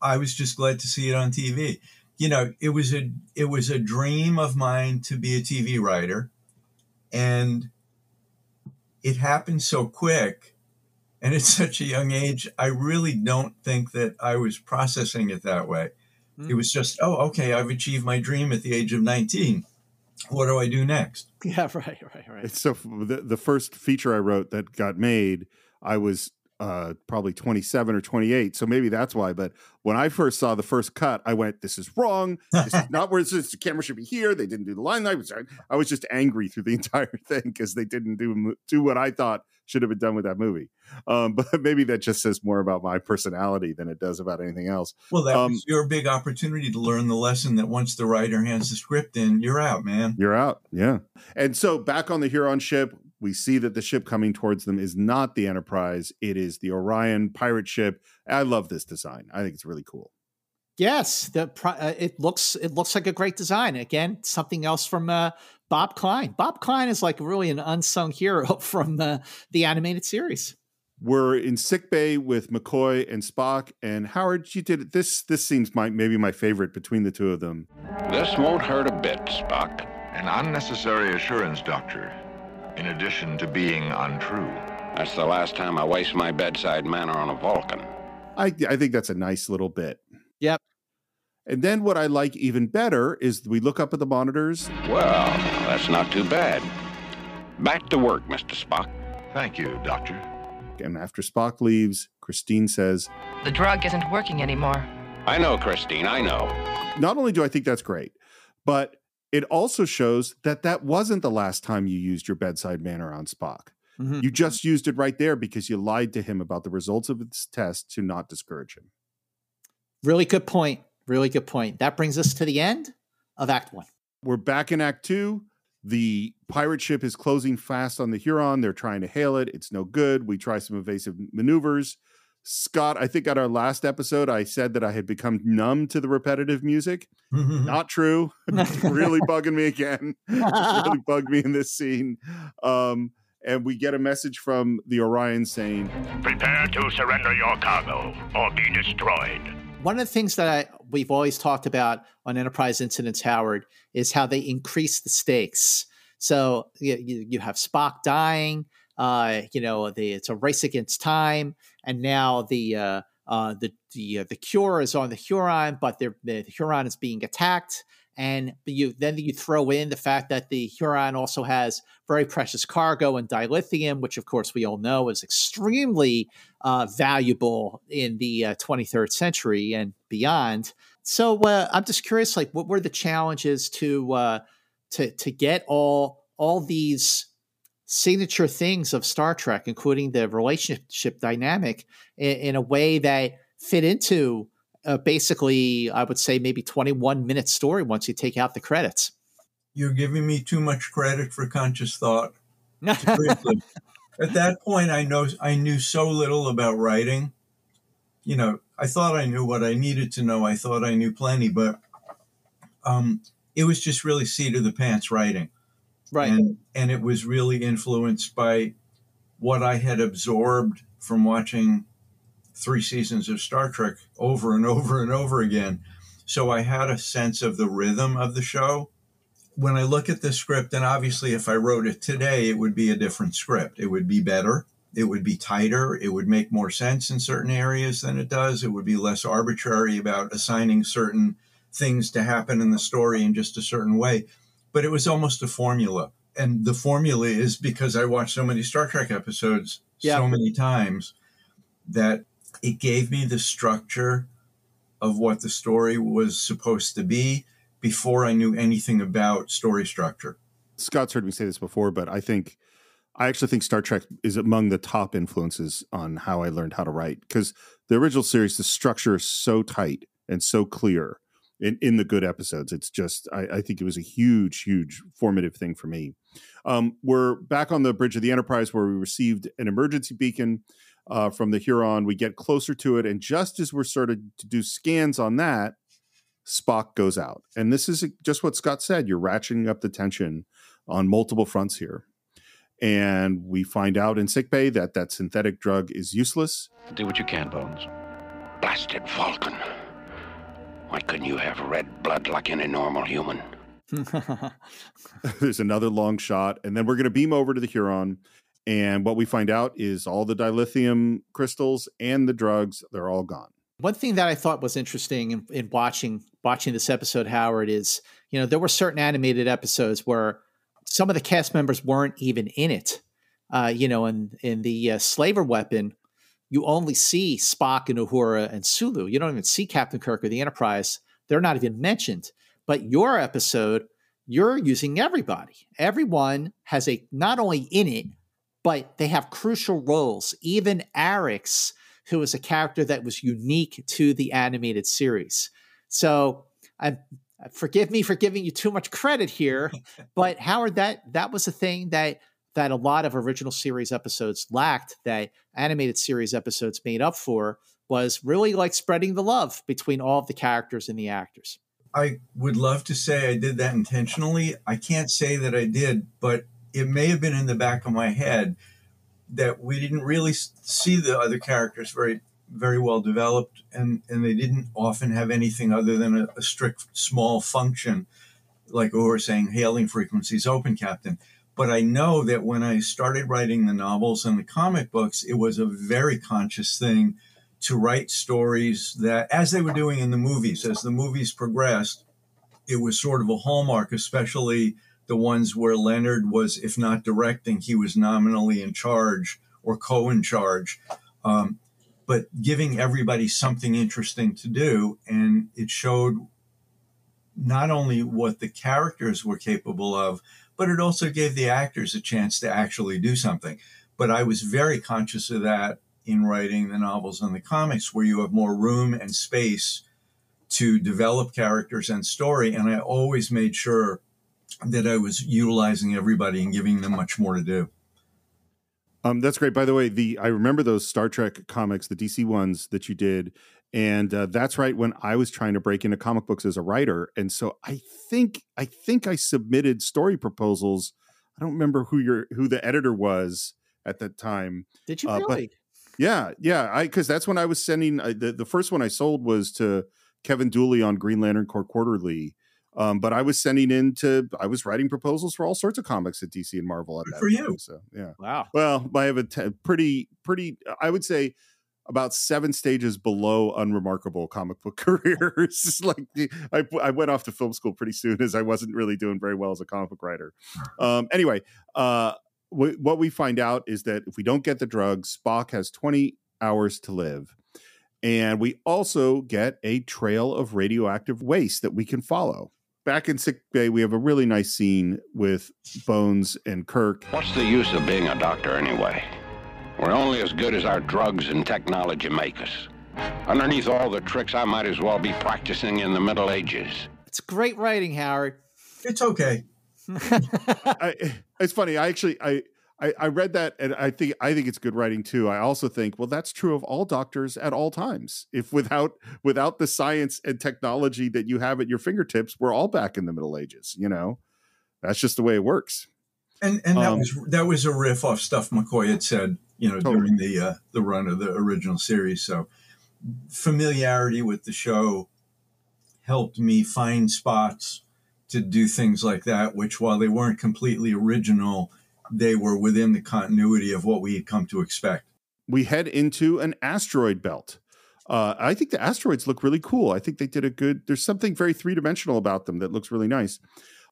I was just glad to see it on TV. You know, it was a it was a dream of mine to be a TV writer, and it happened so quick and at such a young age. I really don't think that I was processing it that way. Mm. It was just, oh, okay, I've achieved my dream at the age of nineteen what do I do next? Yeah, right, right, right. It's so the, the first feature I wrote that got made, I was uh, probably 27 or 28. So maybe that's why. But when I first saw the first cut, I went, this is wrong. This is not where this, the camera should be here. They didn't do the line. I was, I was just angry through the entire thing because they didn't do, do what I thought should have been done with that movie. Um, but maybe that just says more about my personality than it does about anything else. Well, that um, was your big opportunity to learn the lesson that once the writer hands the script in, you're out, man. You're out. Yeah. And so back on the Huron ship, We see that the ship coming towards them is not the Enterprise, it is the Orion pirate ship. I love this design. I think it's really cool. Yes, the uh, it looks it looks like a great design. Again, something else from uh, Bob Kline. Bob Kline is like really an unsung hero from the the animated series. We're in sick bay with McCoy and Spock and Howard. You did this. This seems my maybe my favorite between the two of them. This won't hurt a bit, Spock. An unnecessary assurance, Doctor, in addition to being untrue. That's the last time I waste my bedside manner on a Vulcan. I, I think that's a nice little bit. Yep. And then what I like even better is we look up at the monitors. Well, that's not too bad. Back to work, Mr. Spock. Thank you, Doctor. And after Spock leaves, Christine says, The drug isn't working anymore. I know, Christine, I know. Not only do I think that's great, but it also shows that that wasn't the last time you used your bedside manner on Spock. Mm-hmm. You just used it right there because you lied to him about the results of his test to not discourage him. Really good point. Really good point. That brings us to the end of Act One. We're back in Act Two. The pirate ship is closing fast on the Huron. They're trying to hail it. It's no good. We try some evasive maneuvers. Scott, I think at our last episode, I said that I had become numb to the repetitive music. Not true. really bugging me again. really bugged me in this scene. Um, and we get a message from the Orion saying, Prepare to surrender your cargo or be destroyed. One of the things that I, we've always talked about on Enterprise Incidents, Howard, is how they increase the stakes. So you, you have Spock dying. Uh, you know, the, it's a race against time, and now the uh, uh, the the uh, the cure is on the Huron, but the, Huron is being attacked. And you then you throw in the fact that the Huron also has very precious cargo and dilithium, which of course we all know is extremely uh, valuable in the uh, 23rd century and beyond. So uh, I'm just curious, like, what were the challenges to uh, to to get all all these signature things of Star Trek, including the relationship dynamic, in, in a way that fit into uh, basically, I would say maybe 21 minute story once you take out the credits. You're giving me too much credit for conscious thought. At that point, I know I knew so little about writing. You know, I thought I knew what I needed to know. I thought I knew plenty, but um, it was just really seat of the pants writing, right? And, and it was really influenced by what I had absorbed from watching three seasons of Star Trek over and over and over again. So I had a sense of the rhythm of the show. When I look at the script, and obviously if I wrote it today, it would be a different script. It would be better. It would be tighter. It would make more sense in certain areas than it does. It would be less arbitrary about assigning certain things to happen in the story in just a certain way. But it was almost a formula. And the formula is because I watched so many Star Trek episodes yeah. so many times that it gave me the structure of what the story was supposed to be before I knew anything about story structure. Scott's heard me say this before, but I think I actually think Star Trek is among the top influences on how I learned how to write because the original series, the structure is so tight and so clear in, in the good episodes. It's just, I, I think it was a huge, huge formative thing for me. Um, we're back on the bridge of the Enterprise where we received an emergency beacon uh, from the Huron. We get closer to it, and just as we're starting to do scans on that, Spock goes out. And this is just what Scott said. You're ratcheting up the tension on multiple fronts here. And we find out in sickbay that that synthetic drug is useless. Do what you can, Bones. Blasted Vulcan. Why couldn't you have red blood like any normal human? There's another long shot, and then we're going to beam over to the Huron, and what we find out is all the dilithium crystals and the drugs, they're all gone. One thing that I thought was interesting in, in, watching watching this episode, Howard, is you know there were certain animated episodes where some of the cast members weren't even in it. Uh, you know, in in the uh, Slaver Weapon, you only see Spock and Uhura and Sulu. You don't even see Captain Kirk or the Enterprise. They're not even mentioned. But your episode, you're using everybody. Everyone has a not only in it, but they have crucial roles. Even Arex, who is a character that was unique to the animated series. So I forgive me for giving you too much credit here, but Howard, that that was a thing that that a lot of original series episodes lacked that animated series episodes made up for was really like spreading the love between all of the characters and the actors. I would love to say I did that intentionally. I can't say that I did, but it may have been in the back of my head that we didn't really see the other characters very very well developed and and they didn't often have anything other than a, a strict small function like we were saying hailing frequencies open captain but i know that when i started writing the novels and the comic books it was a very conscious thing to write stories that as they were doing in the movies as the movies progressed it was sort of a hallmark especially the ones where Leonard was, if not directing, he was nominally in charge or co in charge. Um, but giving everybody something interesting to do. And it showed not only what the characters were capable of, but it also gave the actors a chance to actually do something. But I was very conscious of that in writing the novels and the comics, where you have more room and space to develop characters and story. And I always made sure that I was utilizing everybody and giving them much more to do. Um, that's great. By the way, the I remember those Star Trek comics, the DC ones that you did, and uh, that's right when I was trying to break into comic books as a writer, and so I think I think I submitted story proposals. I don't remember who your who the editor was at that time. Did you really? Uh, but yeah, yeah. I because that's when I was sending uh, the the first one I sold was to Kevin Dooley on Green Lantern Corps Quarterly, um, but I was sending in to, I was writing proposals for all sorts of comics at DC and Marvel at Good that for time, you. So yeah. Wow. Well, I have a t- pretty, pretty, I would say about seven stages below unremarkable comic book careers. like I, I went off to film school pretty soon as I wasn't really doing very well as a comic book writer. Um, anyway, uh, w- what we find out is that if we don't get the drug, Spock has 20 hours to live. And we also get a trail of radioactive waste that we can follow back in sick bay, we have a really nice scene with Bones and Kirk. What's the use of being a doctor anyway? We're only as good as our drugs and technology make us. Underneath all the tricks, I might as well be practicing in the Middle Ages. It's great writing, Howard. It's okay. I, it's funny. I actually I I, I read that and I think I think it's good writing too. I also think, well, that's true of all doctors at all times. If without without the science and technology that you have at your fingertips, we're all back in the Middle Ages. You know, that's just the way it works. And and that um, was that was a riff off stuff McCoy had said, you know, totally. during the uh, the run of the original series. So familiarity with the show helped me find spots to do things like that, which while they weren't completely original they were within the continuity of what we had come to expect. We head into an asteroid belt. Uh, I think the asteroids look really cool. I think they did a good. There's something very three dimensional about them that looks really nice.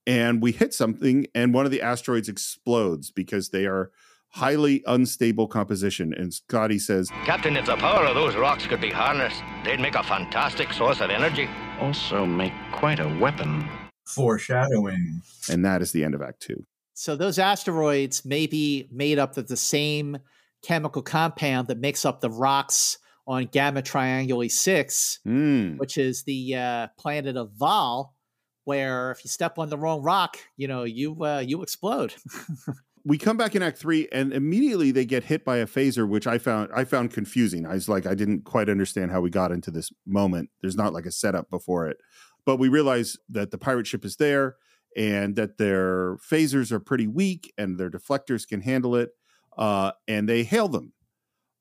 And we hit something, and one of the asteroids explodes because they are highly unstable composition. And Scotty says, Captain, if the power of those rocks could be harnessed, they'd make a fantastic source of energy. Also, make quite a weapon. Foreshadowing. And that is the end of Act Two. So those asteroids may be made up of the same chemical compound that makes up the rocks on Gamma Trianguli 6, mm. which is the uh, planet of Vaal, where if you step on the wrong rock, you know, you uh, you explode. we come back in act 3 and immediately they get hit by a phaser which I found I found confusing. I was like I didn't quite understand how we got into this moment. There's not like a setup before it. But we realize that the pirate ship is there and that their phasers are pretty weak and their deflectors can handle it. Uh, and they hail them.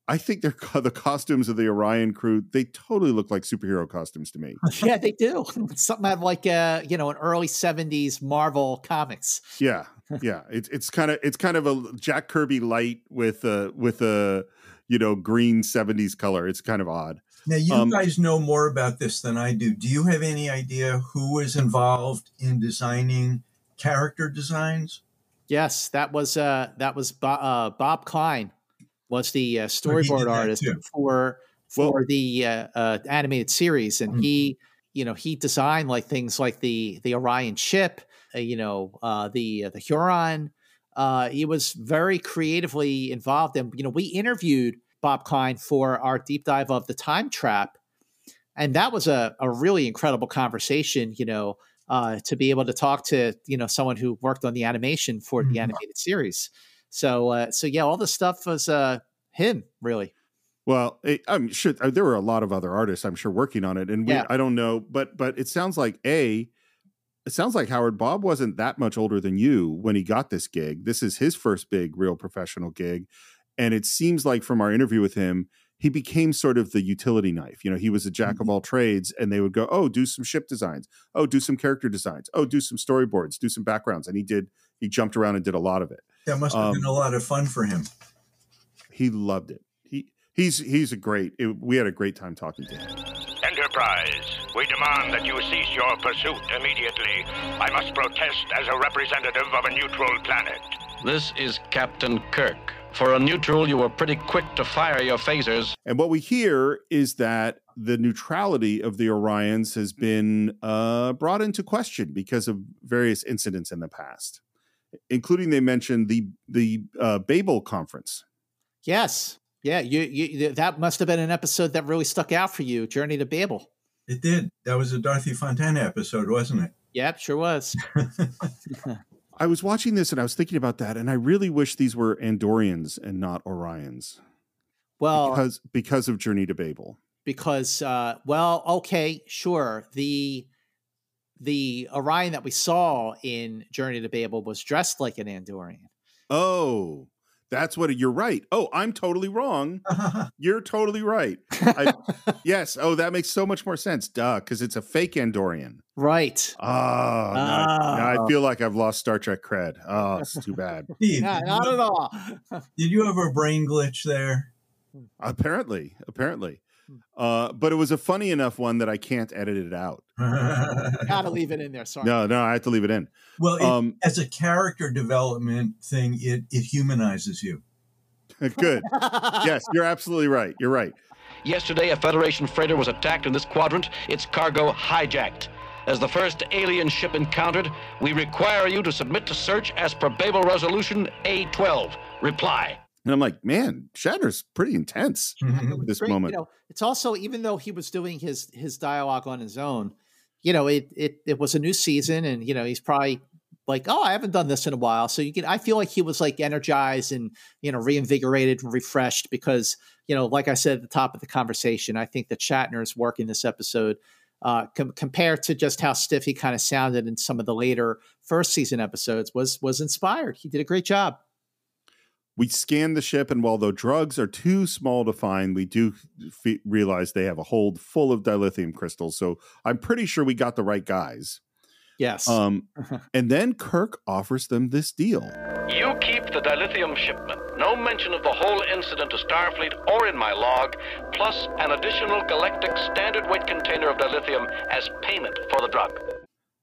I think they're the costumes of the Orion crew. They totally look like superhero costumes to me. yeah, they do. Something out of like uh, you know, an early '70s Marvel comics. Yeah, yeah. It's it's kind of it's kind of a Jack Kirby light with a with a you know green '70s color. It's kind of odd. Now, you um, guys know more about this than I do. Do you have any idea who was involved in designing character designs? Yes, that was uh, that was Bo- uh, Bob Kline was the uh, storyboard artist for for well, the uh, uh, animated series, and mm-hmm. he you know he designed like things like the the Orion ship, uh, you know the the Huron. he was very creatively involved, and you know we interviewed Bob Kline for our deep dive of the time trap. And that was a, a really incredible conversation, you know, uh, to be able to talk to, you know, someone who worked on the animation for the mm-hmm. animated series. So uh, so yeah, all the stuff was uh, him really. Well, it, I'm sure uh, there were a lot of other artists, I'm sure, working on it, and we, Yeah. I don't know, but but it sounds like a, it sounds like Howard Bob wasn't that much older than you when he got this gig. This is his first big, real professional gig, and it seems like from our interview with him, he became sort of the utility knife. You know, he was a jack of all trades, and they would go, "Oh, do some ship designs. Oh, do some character designs. Oh, do some storyboards. Do some backgrounds." And he did. He jumped around and did a lot of it. That must have Um, been a lot of fun for him. He loved it. He he's he's a great. It, we had a great time talking to him. Enterprise, we demand that you cease your pursuit immediately. I must protest as a representative of a neutral planet. This is Captain Kirk. For a neutral, you were pretty quick to fire your phasers. And what we hear is that the neutrality of the Orions has been uh, brought into question because of various incidents in the past, including they mentioned the the uh, Babel conference. Yes, yeah. You you that must have been an episode that really stuck out for you, Journey to Babel. It did. That was a Dorothy Fontana episode, wasn't it? Yep, sure was. I was watching this and I was thinking about that, and I really wish these were Andorians and not Orions Well, because because of Journey to Babel. because uh well okay sure the the orion that we saw in journey to babel was dressed like an andorian Oh, that's what you're right. Oh, I'm totally wrong. You're totally right. I, yes. Oh, that makes so much more sense. Duh, because it's a fake Andorian. right Oh, now, now. I ah. feel like I've lost Star Trek cred. Oh, it's too bad. Steve, not, did, you, at all did you have a brain glitch there? apparently, apparently. Uh, but it was a funny enough one that I can't edit it out. gotta leave it in there sorry No, no, I have to leave it in. well, it, Um, as a character development thing, it, it humanizes you. good. Yes, you're absolutely right. You're right. Yesterday, a Federation freighter was attacked in this quadrant, its cargo hijacked. As the first alien ship encountered, we require you to submit to search as per Babel Resolution A12. Reply. And I'm like, man, Shatner's pretty intense at this Great, moment. you know it's also even though he was doing his his dialogue on his own you know it it it was a new season and you know he's probably like oh i haven't done this in a while. So you can i feel like he was like energized and you know reinvigorated and refreshed because you know like i said at the top of the conversation i think that shatner's work in this episode uh, com- compared to just how stiff he kind of sounded in some of the later first season episodes was was inspired. He did a great job we scan the ship, and while the drugs are too small to find, we do f- realize they have a hold full of dilithium crystals. So I'm pretty sure we got the right guys. yes Um, and then Kirk offers them this deal. You keep the dilithium shipment. No mention of the whole incident to Starfleet or in my log, plus an additional galactic standard weight container of dilithium as payment for the drug.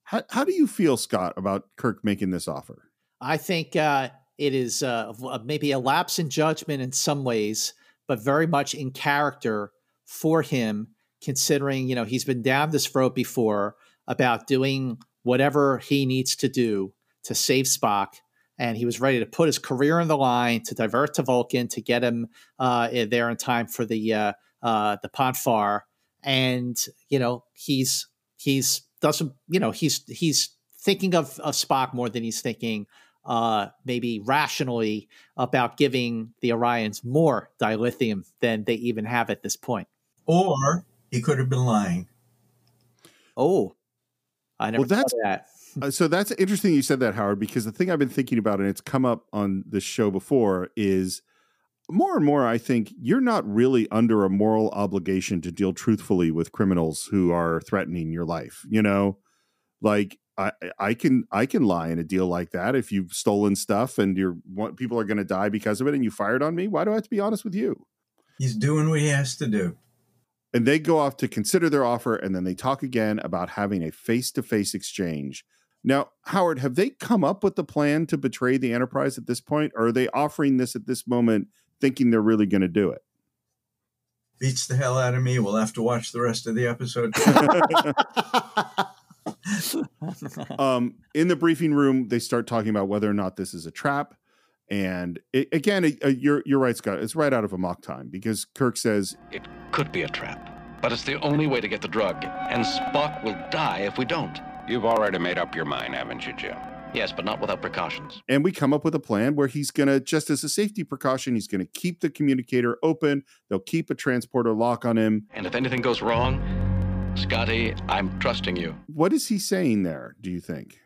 How, how do you feel, Scott, about Kirk making this offer? I think uh, it is uh, maybe a lapse in judgment in some ways, but very much in character for him, considering you know he's been down this road before about doing whatever he needs to do to save Spock, and he was ready to put his career on the line to divert to Vulcan to get him uh, there in time for the uh, uh, the Pon farr, and you know he's he's doesn't you know he's he's thinking of, of Spock more than he's thinking uh, maybe rationally about giving the Orions more dilithium than they even have at this point. Or he could have been lying. Oh, I never Well, that's- thought that. Uh, so that's interesting you said that, Howard, because the thing I've been thinking about, and it's come up on this show before, is more and more I think you're not really under a moral obligation to deal truthfully with criminals who are threatening your life. You know, like I, I can I can lie in a deal like that if you've stolen stuff and you're what people are going to die because of it, and you fired on me. Why do I have to be honest with you? He's doing what he has to do. And they go off to consider their offer, and then they talk again about having a face to face exchange. Now, Howard, have they come up with the plan to betray the Enterprise at this point, or are they offering this at this moment thinking they're really going to do it? Beats the hell out of me. We'll have to watch the rest of the episode. um, in the briefing room, they start talking about whether or not this is a trap. And it, again, uh, you're you're right, Scott. It's right out of Amok Time because Kirk says It could be a trap, but it's the only way to get the drug, and Spock will die if we don't. You've already made up your mind, haven't you, Jim? Yes, but not without precautions. And we come up with a plan where he's going to, just as a safety precaution, he's going to keep the communicator open. They'll keep a transporter lock on him. And if anything goes wrong, Scotty, I'm trusting you. What is he saying there, do you think?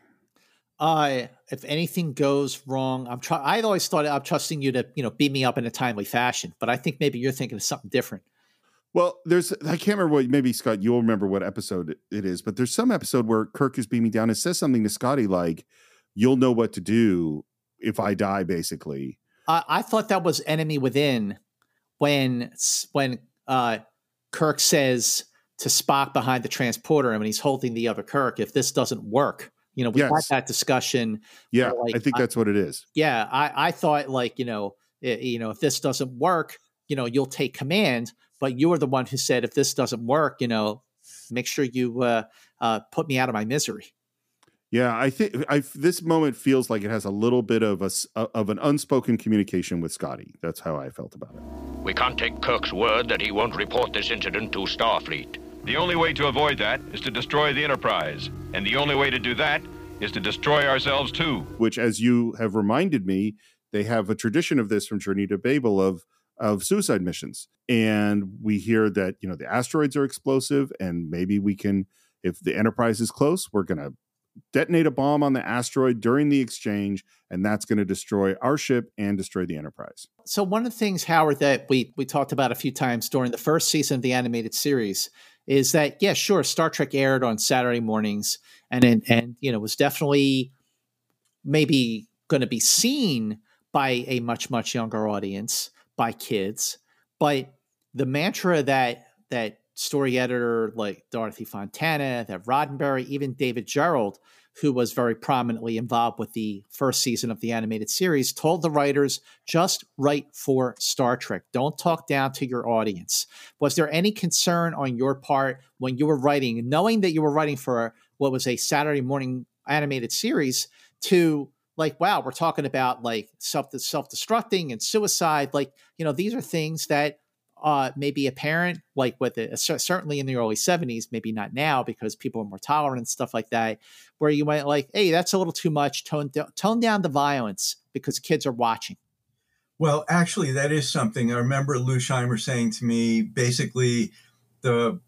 Uh, if anything goes wrong, I'm trying. I always thought I'm trusting you to, you know, beat me up in a timely fashion. But I think maybe you're thinking of something different. Well, there's I can't remember what maybe Scott you'll remember what episode it is, but there's some episode where Kirk is beaming down and says something to Scotty like, "You'll know what to do if I die." Basically, I, I thought that was enemy within when when uh, Kirk says to Spock behind the transporter, and when he's holding the other Kirk, if this doesn't work, you know, we Yes. had that discussion. yeah, like, I think that's what it is. yeah, I, I thought like, you know, i- you know, if this doesn't work, you know, you'll take command. But you were the one who said, if this doesn't work, you know, make sure you uh, uh, put me out of my misery. Yeah, I think I this moment feels like it has a little bit of a s- of an unspoken communication with Scotty. That's how I felt about it. We can't take Kirk's word that he won't report this incident to Starfleet. The only way to avoid that is to destroy the Enterprise. And the only way to do that is to destroy ourselves too. Which, as you have reminded me, they have a tradition of this from Journey to Babel of of suicide missions, and we hear that you know the asteroids are explosive, and maybe we can, if the Enterprise is close, we're going to detonate a bomb on the asteroid during the exchange, and that's going to destroy our ship and destroy the Enterprise. So one of the things, Howard, that we we talked about a few times during the first season of the animated series is that yeah, sure, Star Trek aired on Saturday mornings, and and, and you know was definitely maybe going to be seen by a much much younger audience, by kids, but the mantra that that story editor like Dorothy Fontana, that Roddenberry, even David Gerrold, who was very prominently involved with the first season of the animated series, told the writers just write for Star Trek. Don't talk down to your audience. Was there any concern on your part when you were writing, knowing that you were writing for what was a Saturday morning animated series, to like, wow, we're talking about like self self destructing and suicide. Like, you know, these are things that uh, maybe a parent, like with it, certainly in the early 70s, maybe not now because people are more tolerant and stuff like that, where you might like, hey, that's a little too much. Tone, tone down the violence because kids are watching. Well, actually, that is something. I remember Lou Scheimer saying to me basically, the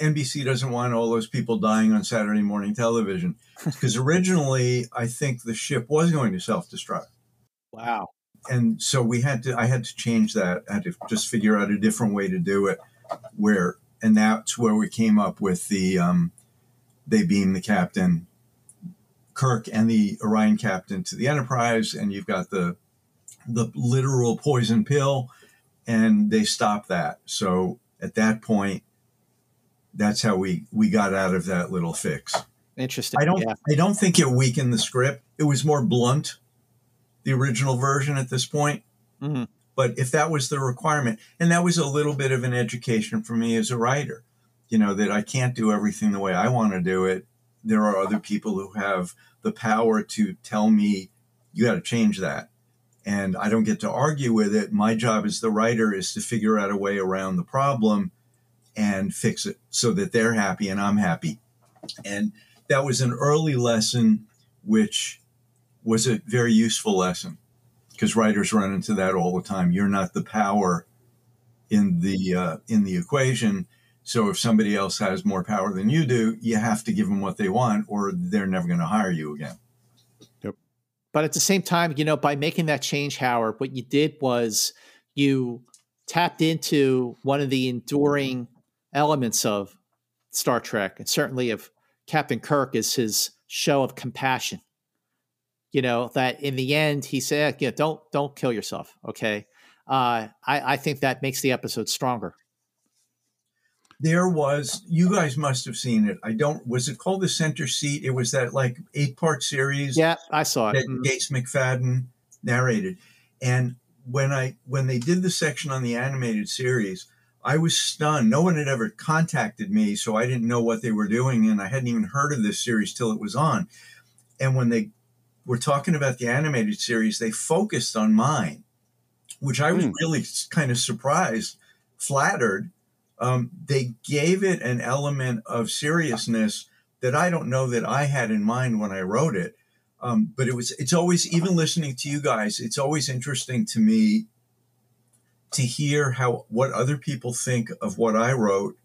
NBC doesn't want all those people dying on Saturday morning television. Because originally, I think the ship was going to self destruct. Wow. And so we had to, I had to change that. I had to just figure out a different way to do it where, and that's where we came up with the, um, they beam the captain, Kirk and the Orion captain to the Enterprise. And you've got the, the literal poison pill and they stop that. So at that point, that's how we, we got out of that little fix. Interesting. I don't, Yeah. I don't think it weakened the script. It was more blunt, the original version at this point. Mhm. But if that was the requirement, and that was a little bit of an education for me as a writer, you know, that I can't do everything the way I want to do it. There are other people who have the power to tell me, you got to change that. And I don't get to argue with it. My job as the writer is to figure out a way around the problem and fix it so that they're happy and I'm happy. And that was an early lesson, which was a very useful lesson because writers run into that all the time. You're not the power in the uh, in the equation. So if somebody else has more power than you do, you have to give them what they want, or they're never going to hire you again. Yep. But at the same time, you know, by making that change, Howard, what you did was you tapped into one of the enduring elements of Star Trek, and certainly of Captain Kirk, is his show of compassion. You know that in the end, he said, "Yeah, don't don't kill yourself." Okay, uh, I, I think that makes the episode stronger. There was you guys must have seen it. I don't. Was it called the Center Seat? It was that like eight part series. Yeah, I saw it. that Mhm. Gates McFadden narrated. And when I when they did the section on the animated series, I was stunned. No one had ever contacted me, so I didn't know what they were doing, and I hadn't even heard of this series till it was on. And when they were talking about the animated series, they focused on mine, which I was Hmm. really kind of surprised, flattered. Um, they gave it an element of seriousness that I don't know that I had in mind when I wrote it. Um, but it was it's always even listening to you guys. It's always interesting to me to hear how what other people think of what I wrote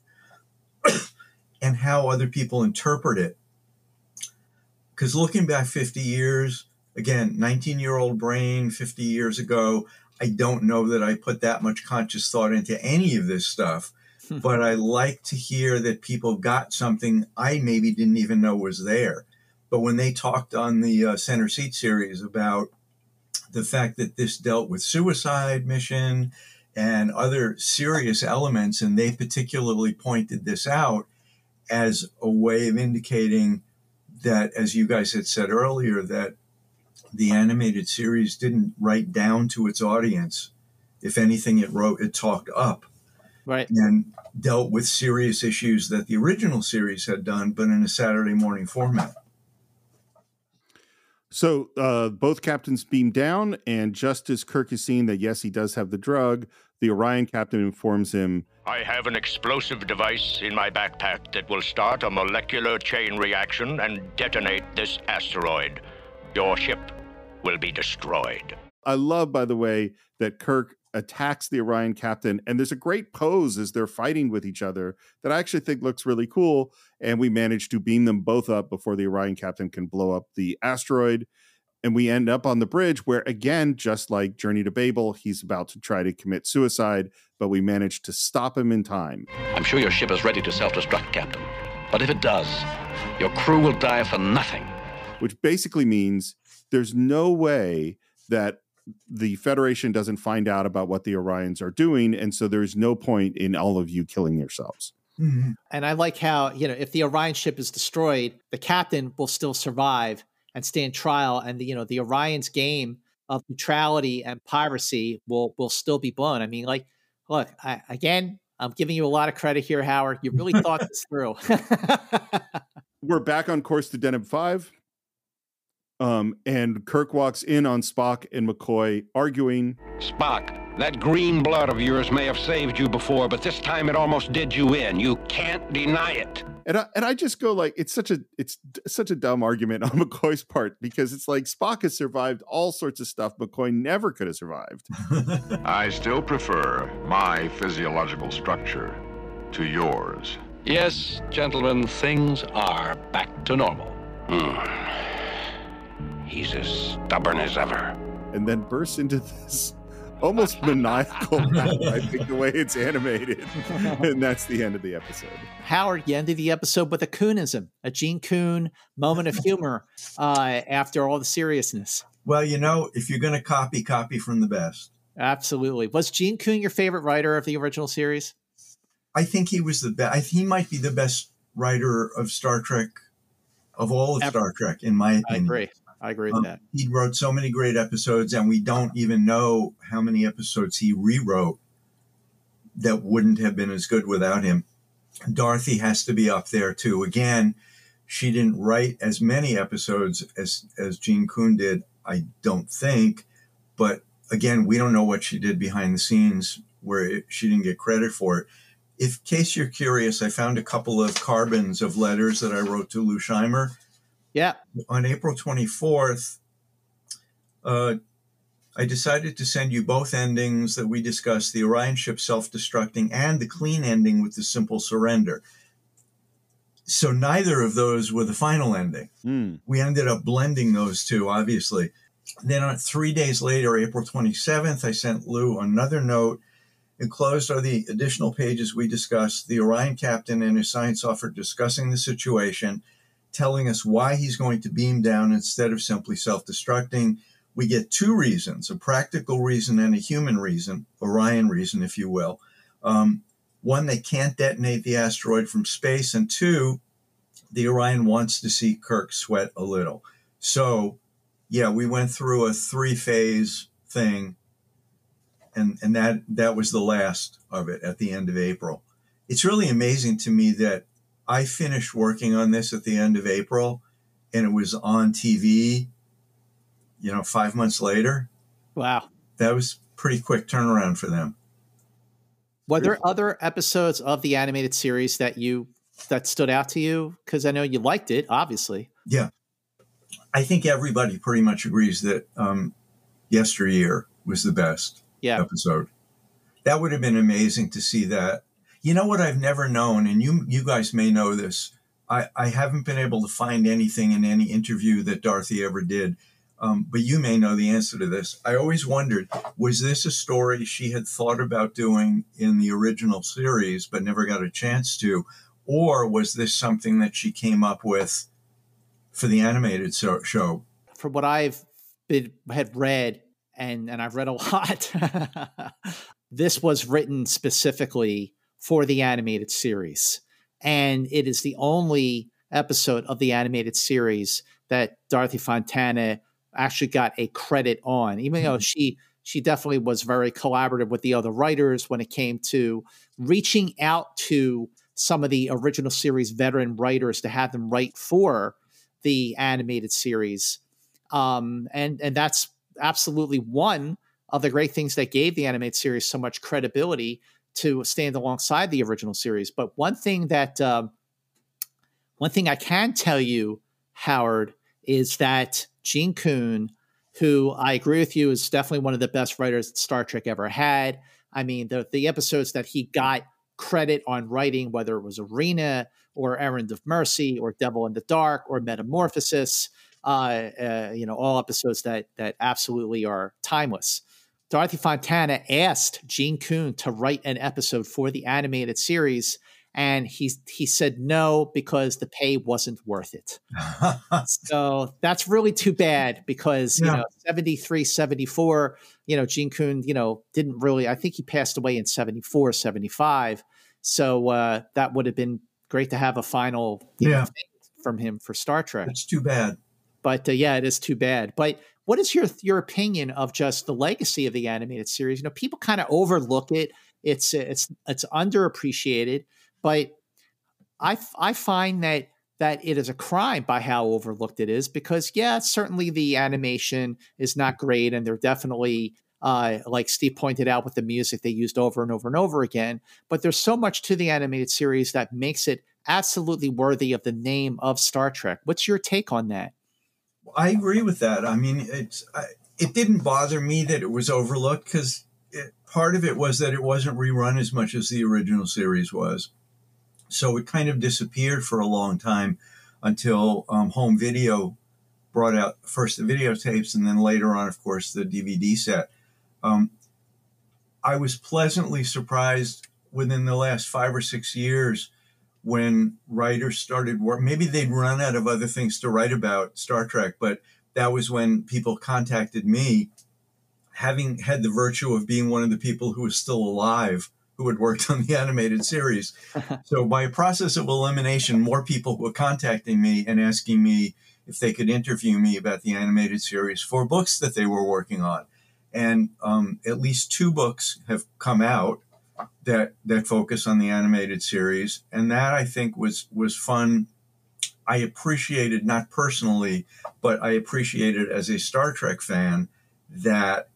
and how other people interpret it. Because looking back 50 years, again, 19 year old brain 50 years ago, I don't know that I put that much conscious thought into any of this stuff. but I like to hear that people got something I maybe didn't even know was there. But when they talked on the uh, Center Seat series about the fact that this dealt with suicide mission and other serious elements, and they particularly pointed this out as a way of indicating that, as you guys had said earlier, that the animated series didn't write down to its audience. If anything, it wrote, it talked up right and dealt with serious issues that the original series had done, but in a Saturday morning format. So uh, both captains beam down, and just as Kirk is seeing that yes, he does have the drug, the Orion captain informs him I have an explosive device in my backpack that will start a molecular chain reaction and detonate this asteroid. Your ship will be destroyed. I love, by the way, that Kirk attacks the Orion captain, and there's a great pose as they're fighting with each other that I actually think looks really cool. And we manage to beam them both up before the Orion captain can blow up the asteroid. And we end up on the bridge where, again, just like Journey to Babel, he's about to try to commit suicide, but we manage to stop him in time. I'm sure your ship is ready to self destruct, Captain. But if it does, your crew will die for nothing. Which basically means there's no way that the Federation doesn't find out about what the Orions are doing. And so there's no point in all of you killing yourselves. Mm-hmm. And I like how, you know, if the Orion ship is destroyed, the captain will still survive and stand trial. And, the, you know, the Orion's game of neutrality and piracy will will still be blown. I mean, like, look, I, again, I'm giving you a lot of credit here, Howard. You really thought this through. We're back on course to Deneb 5. Um, and Kirk walks in on Spock and McCoy arguing. Spock, that green blood of yours may have saved you before, but this time it almost did you in. You can't deny it. And I, and I just go like it's such a it's such a dumb argument on McCoy's part because it's like Spock has survived all sorts of stuff McCoy never could have survived. I still prefer my physiological structure to yours. Yes, gentlemen, things are back to normal. Hmm. He's as stubborn as ever. And then bursts into this almost maniacal laugh, I think, the way it's animated. and that's the end of the episode. Howard, you ended the episode with a Coonism, a Gene Coon moment of humor uh, after all the seriousness. Well, you know, if you're going to copy, copy from the best. Absolutely. Was Gene Coon your favorite writer of the original series? I think he was the best. He might be the best writer of Star Trek, of all of Ever. Star Trek, in my opinion. I agree. I agree with um, that. He wrote so many great episodes, and we don't even know how many episodes he rewrote that wouldn't have been as good without him. Dorothy has to be up there too. Again, she didn't write as many episodes as as Gene Coon did, I don't think. But again, we don't know what she did behind the scenes where it, she didn't get credit for it. If case you're curious, I found a couple of carbons of letters that I wrote to Lou Scheimer yeah. On April 24th, uh, I decided to send you both endings that we discussed the Orion ship self destructing and the clean ending with the simple surrender. So neither of those were the final ending. Mm. We ended up blending those two, obviously. Then on three days later, April 27th, I sent Lou another note. Enclosed are the additional pages we discussed. The Orion captain and his science officer discussing the situation telling us why he's going to beam down instead of simply self destructing. We get two reasons a practical reason and a human reason, Orion reason, if you will. Um, one, they can't detonate the asteroid from space, and two, the Orion wants to see Kirk sweat a little. So, yeah, we went through a three phase thing, and, and that, that was the last of it at the end of April. It's really amazing to me that I finished working on this at the end of April and it was on TV, you know, five months later. Wow. That was pretty quick turnaround for them. Were there other episodes of the animated series that you that stood out to you? Because I know you liked it, obviously. Yeah. I think everybody pretty much agrees that um, Yesteryear was the best yeah. episode. That would have been amazing to see that. You know what I've never known, and you you guys may know this. I, I haven't been able to find anything in any interview that Dorothy ever did, um, but you may know the answer to this. I always wondered was this a story she had thought about doing in the original series but never got a chance to, or was this something that she came up with for the animated so- show? From what I've been, had read, and, and I've read a lot, this was written specifically for the animated series. And it is the only episode of the animated series that Dorothy Fontana actually got a credit on, even though mm-hmm. she she definitely was very collaborative with the other writers when it came to reaching out to some of the original series veteran writers to have them write for the animated series. Um, and and that's absolutely one of the great things that gave the animated series so much credibility to stand alongside the original series. But one thing that um, one thing I can tell you, Howard, is that Gene Coon, who I agree with you is definitely one of the best writers that Star Trek ever had. I mean, the the episodes that he got credit on writing, whether it was Arena or Errand of Mercy or Devil in the Dark or Metamorphosis, uh, uh, you know, all episodes that that absolutely are timeless. Dorothy Fontana asked Gene Coon to write an episode for the animated series, and he he said no because the pay wasn't worth it. so that's really too bad because yeah. you know 73 74 you know Gene Coon you know didn't really I think he passed away in 74 75 so uh, that would have been great to have a final yeah. know, from him for Star Trek. It's too bad. But uh, yeah, it is too bad. But what is your your opinion of just the legacy of the animated series? You know, people kind of overlook it. It's it's it's underappreciated, but I I find that that it is a crime by how overlooked it is because yeah, certainly the animation is not great, and they're definitely uh, like Steve pointed out with the music they used over and over and over again. But there's so much to the animated series that makes it absolutely worthy of the name of Star Trek. What's your take on that? I agree with that. I mean, it's I, it didn't bother me that it was overlooked because part of it was that it wasn't rerun as much as the original series was, so it kind of disappeared for a long time until um, home video brought out first the videotapes and then later on, of course, the DVD set. Um, I was pleasantly surprised within the last five or six years when writers started work. Maybe they'd run out of other things to write about Star Trek, but that was when people contacted me, having had the virtue of being one of the people who was still alive who had worked on the animated series. so by a process of elimination, more people were contacting me and asking me if they could interview me about the animated series for books that they were working on. And um, at least two books have come out that that focus on the animated series, and that I think was was fun. I appreciated not personally, but I appreciated as a Star Trek fan that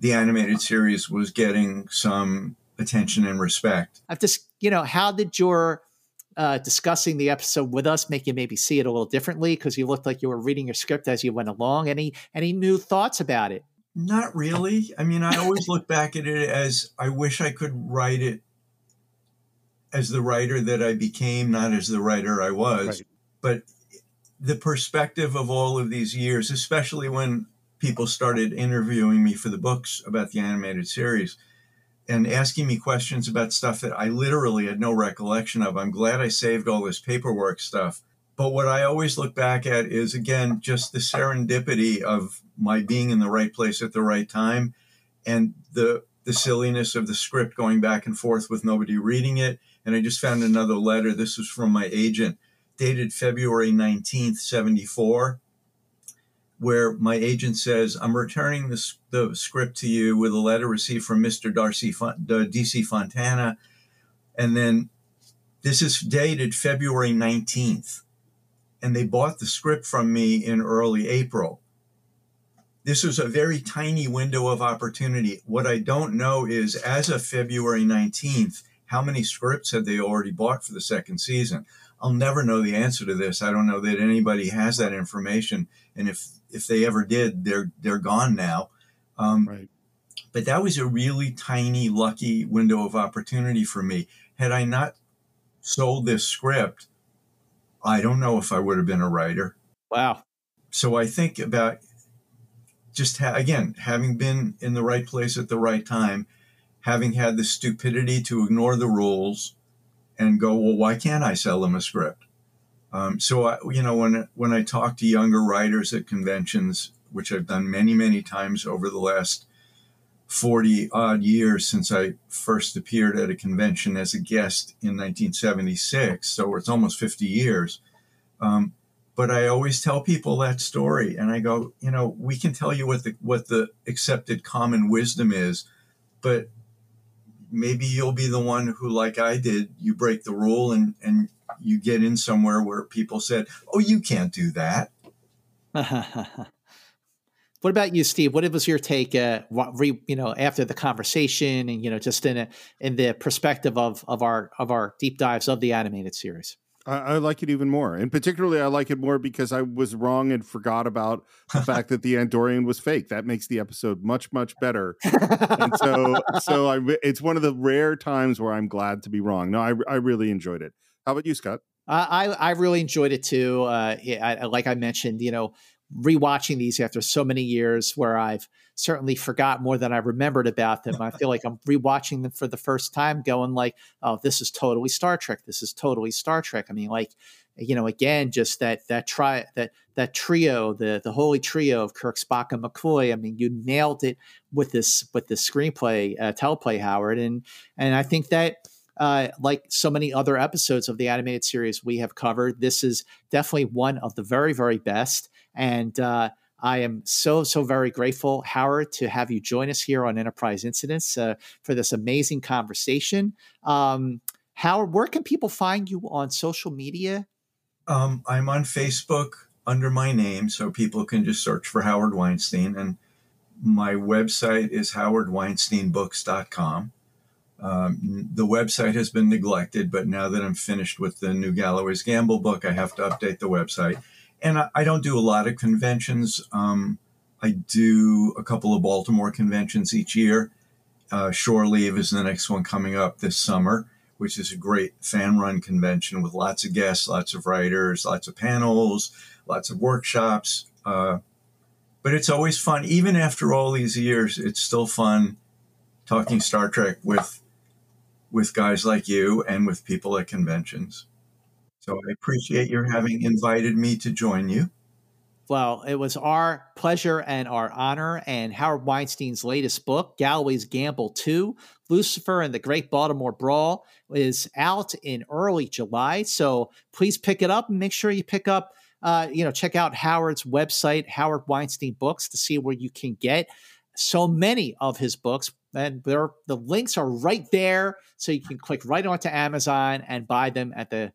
the animated series was getting some attention and respect. I've just, you know, how did your uh, discussing the episode with us make you maybe see it a little differently because you looked like you were reading your script as you went along? Any any new thoughts about it? Not really. I mean, I always look back at it as I wish I could write it as the writer that I became, not as the writer I was. Right. But the perspective of all of these years, especially when people started interviewing me for the books about the animated series and asking me questions about stuff that I literally had no recollection of. I'm glad I saved all this paperwork stuff but what I always look back at is again just the serendipity of my being in the right place at the right time and the the silliness of the script going back and forth with nobody reading it. And I just found another letter. This was from my agent, dated February 19th, 74, where my agent says, I'm returning the, the script to you with a letter received from Mr. Darcy uh, DC Fontana. And then this is dated February 19th and they bought the script from me in early April. This was a very tiny window of opportunity. What I don't know is, as of February 19th, how many scripts had they already bought for the second season? I'll never know the answer to this. I don't know that anybody has that information, and if if they ever did, they're they're gone now. Um, Right. But that was a really tiny, lucky window of opportunity for me. Had I not sold this script, I don't know if I would have been a writer. Wow. So I think about just ha- again having been in the right place at the right time, having had the stupidity to ignore the rules and go, well, why can't I sell them a script? Um, so I, you know, when when I talk to younger writers at conventions, which I've done many many times over the last forty odd years since I first appeared at a convention as a guest in 1976, so it's almost 50 years. Um, but I always tell people that story, and I go, you know, we can tell you what the what the accepted common wisdom is, but maybe you'll be the one who, like I did, you break the rule and and you get in somewhere where people said, "Oh, you can't do that." what about you, Steve? What was your take? Uh, re, you know, after the conversation, and you know, just in a, in the perspective of of our of our deep dives of the animated series. I, I like it even more, and particularly I like it more because I was wrong and forgot about the fact that the Andorian was fake. That makes the episode much much better. and so, so I it's one of the rare times where I'm glad to be wrong. No, I I really enjoyed it. How about you, Scott? I I really enjoyed it too. Uh, I, like I mentioned, you know, rewatching these after so many years, where I've certainly forgot more than I remembered about them. I feel like I'm rewatching them for the first time, going like, "Oh, this is totally Star Trek. This is totally Star Trek." I mean, like, you know, again, just that that try that that trio, the the holy trio of Kirk, Spock, and McCoy. I mean, you nailed it with this with this screenplay, uh, teleplay, Howard, and and I think that uh, like so many other episodes of the animated series we have covered, this is definitely one of the very, very best. And uh, I am so, so very grateful, Howard, to have you join us here on Enterprise Incidents uh, for this amazing conversation. Um, Howard, where can people find you on social media? Um, I'm on Facebook under my name, so people can just search for Howard Weinstein. And my website is howardweinsteinbooks.com. Um, the website has been neglected, but now that I'm finished with the new Galloway's Gamble book, I have to update the website. And I, I don't do a lot of conventions. Um, I do a couple of Baltimore conventions each year. Uh, Shore Leave is the next one coming up this summer, which is a great fan run convention with lots of guests, lots of writers, lots of panels, lots of workshops. Uh, but it's always fun. Even after all these years, it's still fun talking Star Trek with with guys like you and with people at conventions. So I appreciate your having invited me to join you. Well, it was our pleasure and our honor. And Howard Weinstein's latest book, Galloway's Gamble 2, Lucifer and the Great Baltimore Brawl, is out in early July. So please pick it up and make sure you pick up, uh, you know, check out Howard's website, Howard Weinstein Books, to see where you can get so many of his books and there the links are right there so you can click right onto amazon and buy them at the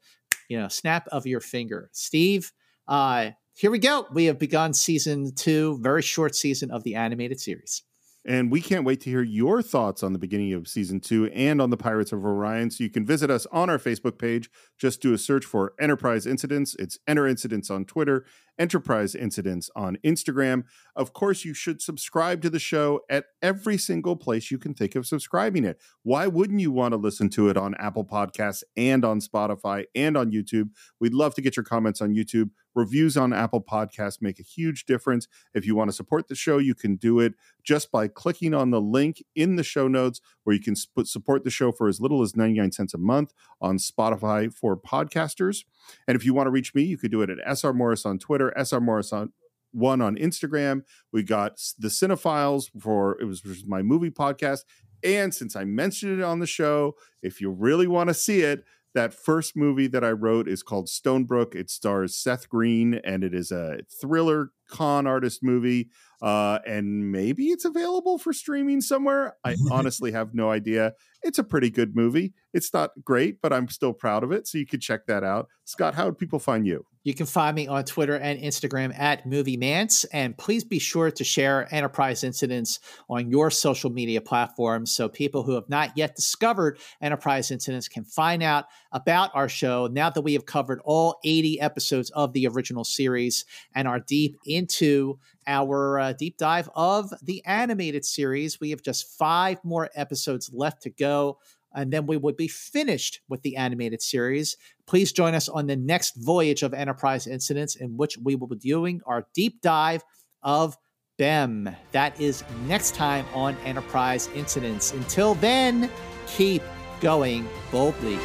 you know snap of your finger. Steve uh here we go. We have begun season two very short season of the animated series And we can't wait to hear your thoughts on the beginning of season two and on the Pirates of Orion. So you can visit us on our Facebook page. Just do a search for Enterprise Incidents. It's Enter Incidents on Twitter, Enterprise Incidents on Instagram. Of course, you should subscribe to the show at every single place you can think of subscribing it. Why wouldn't you want to listen to it on Apple Podcasts and on Spotify and on YouTube? We'd love to get your comments on YouTube. Reviews on Apple Podcasts make a huge difference. If you want to support the show, you can do it just by clicking on the link in the show notes where you can support the show for as little as 99 cents a month on Spotify for podcasters. And if you want to reach me, you could do it at SR Morris on Twitter, SR Morris on one on Instagram. We got the Cinephiles for it was my movie podcast. And since I mentioned it on the show, if you really want to see it, that first movie that I wrote is called Stonebrook. It stars Seth Green and it is a thriller con artist movie. Uh, and maybe it's available for streaming somewhere. I honestly have no idea. It's a pretty good movie. It's not great, but I'm still proud of it. So you could check that out. Scott, how would people find you? You can find me on Twitter and Instagram at Movie Mantz. And please be sure to share Enterprise Incidents on your social media platforms so people who have not yet discovered Enterprise Incidents can find out about our show now that we have covered all 80 episodes of the original series and are deep into our uh, deep dive of the animated series. We have just five more episodes left to go and then we would be finished with the animated series. Please join us on the next voyage of Enterprise Incidents, in which we will be doing our deep dive of Bem. That is next time on Enterprise Incidents. Until then, keep going boldly.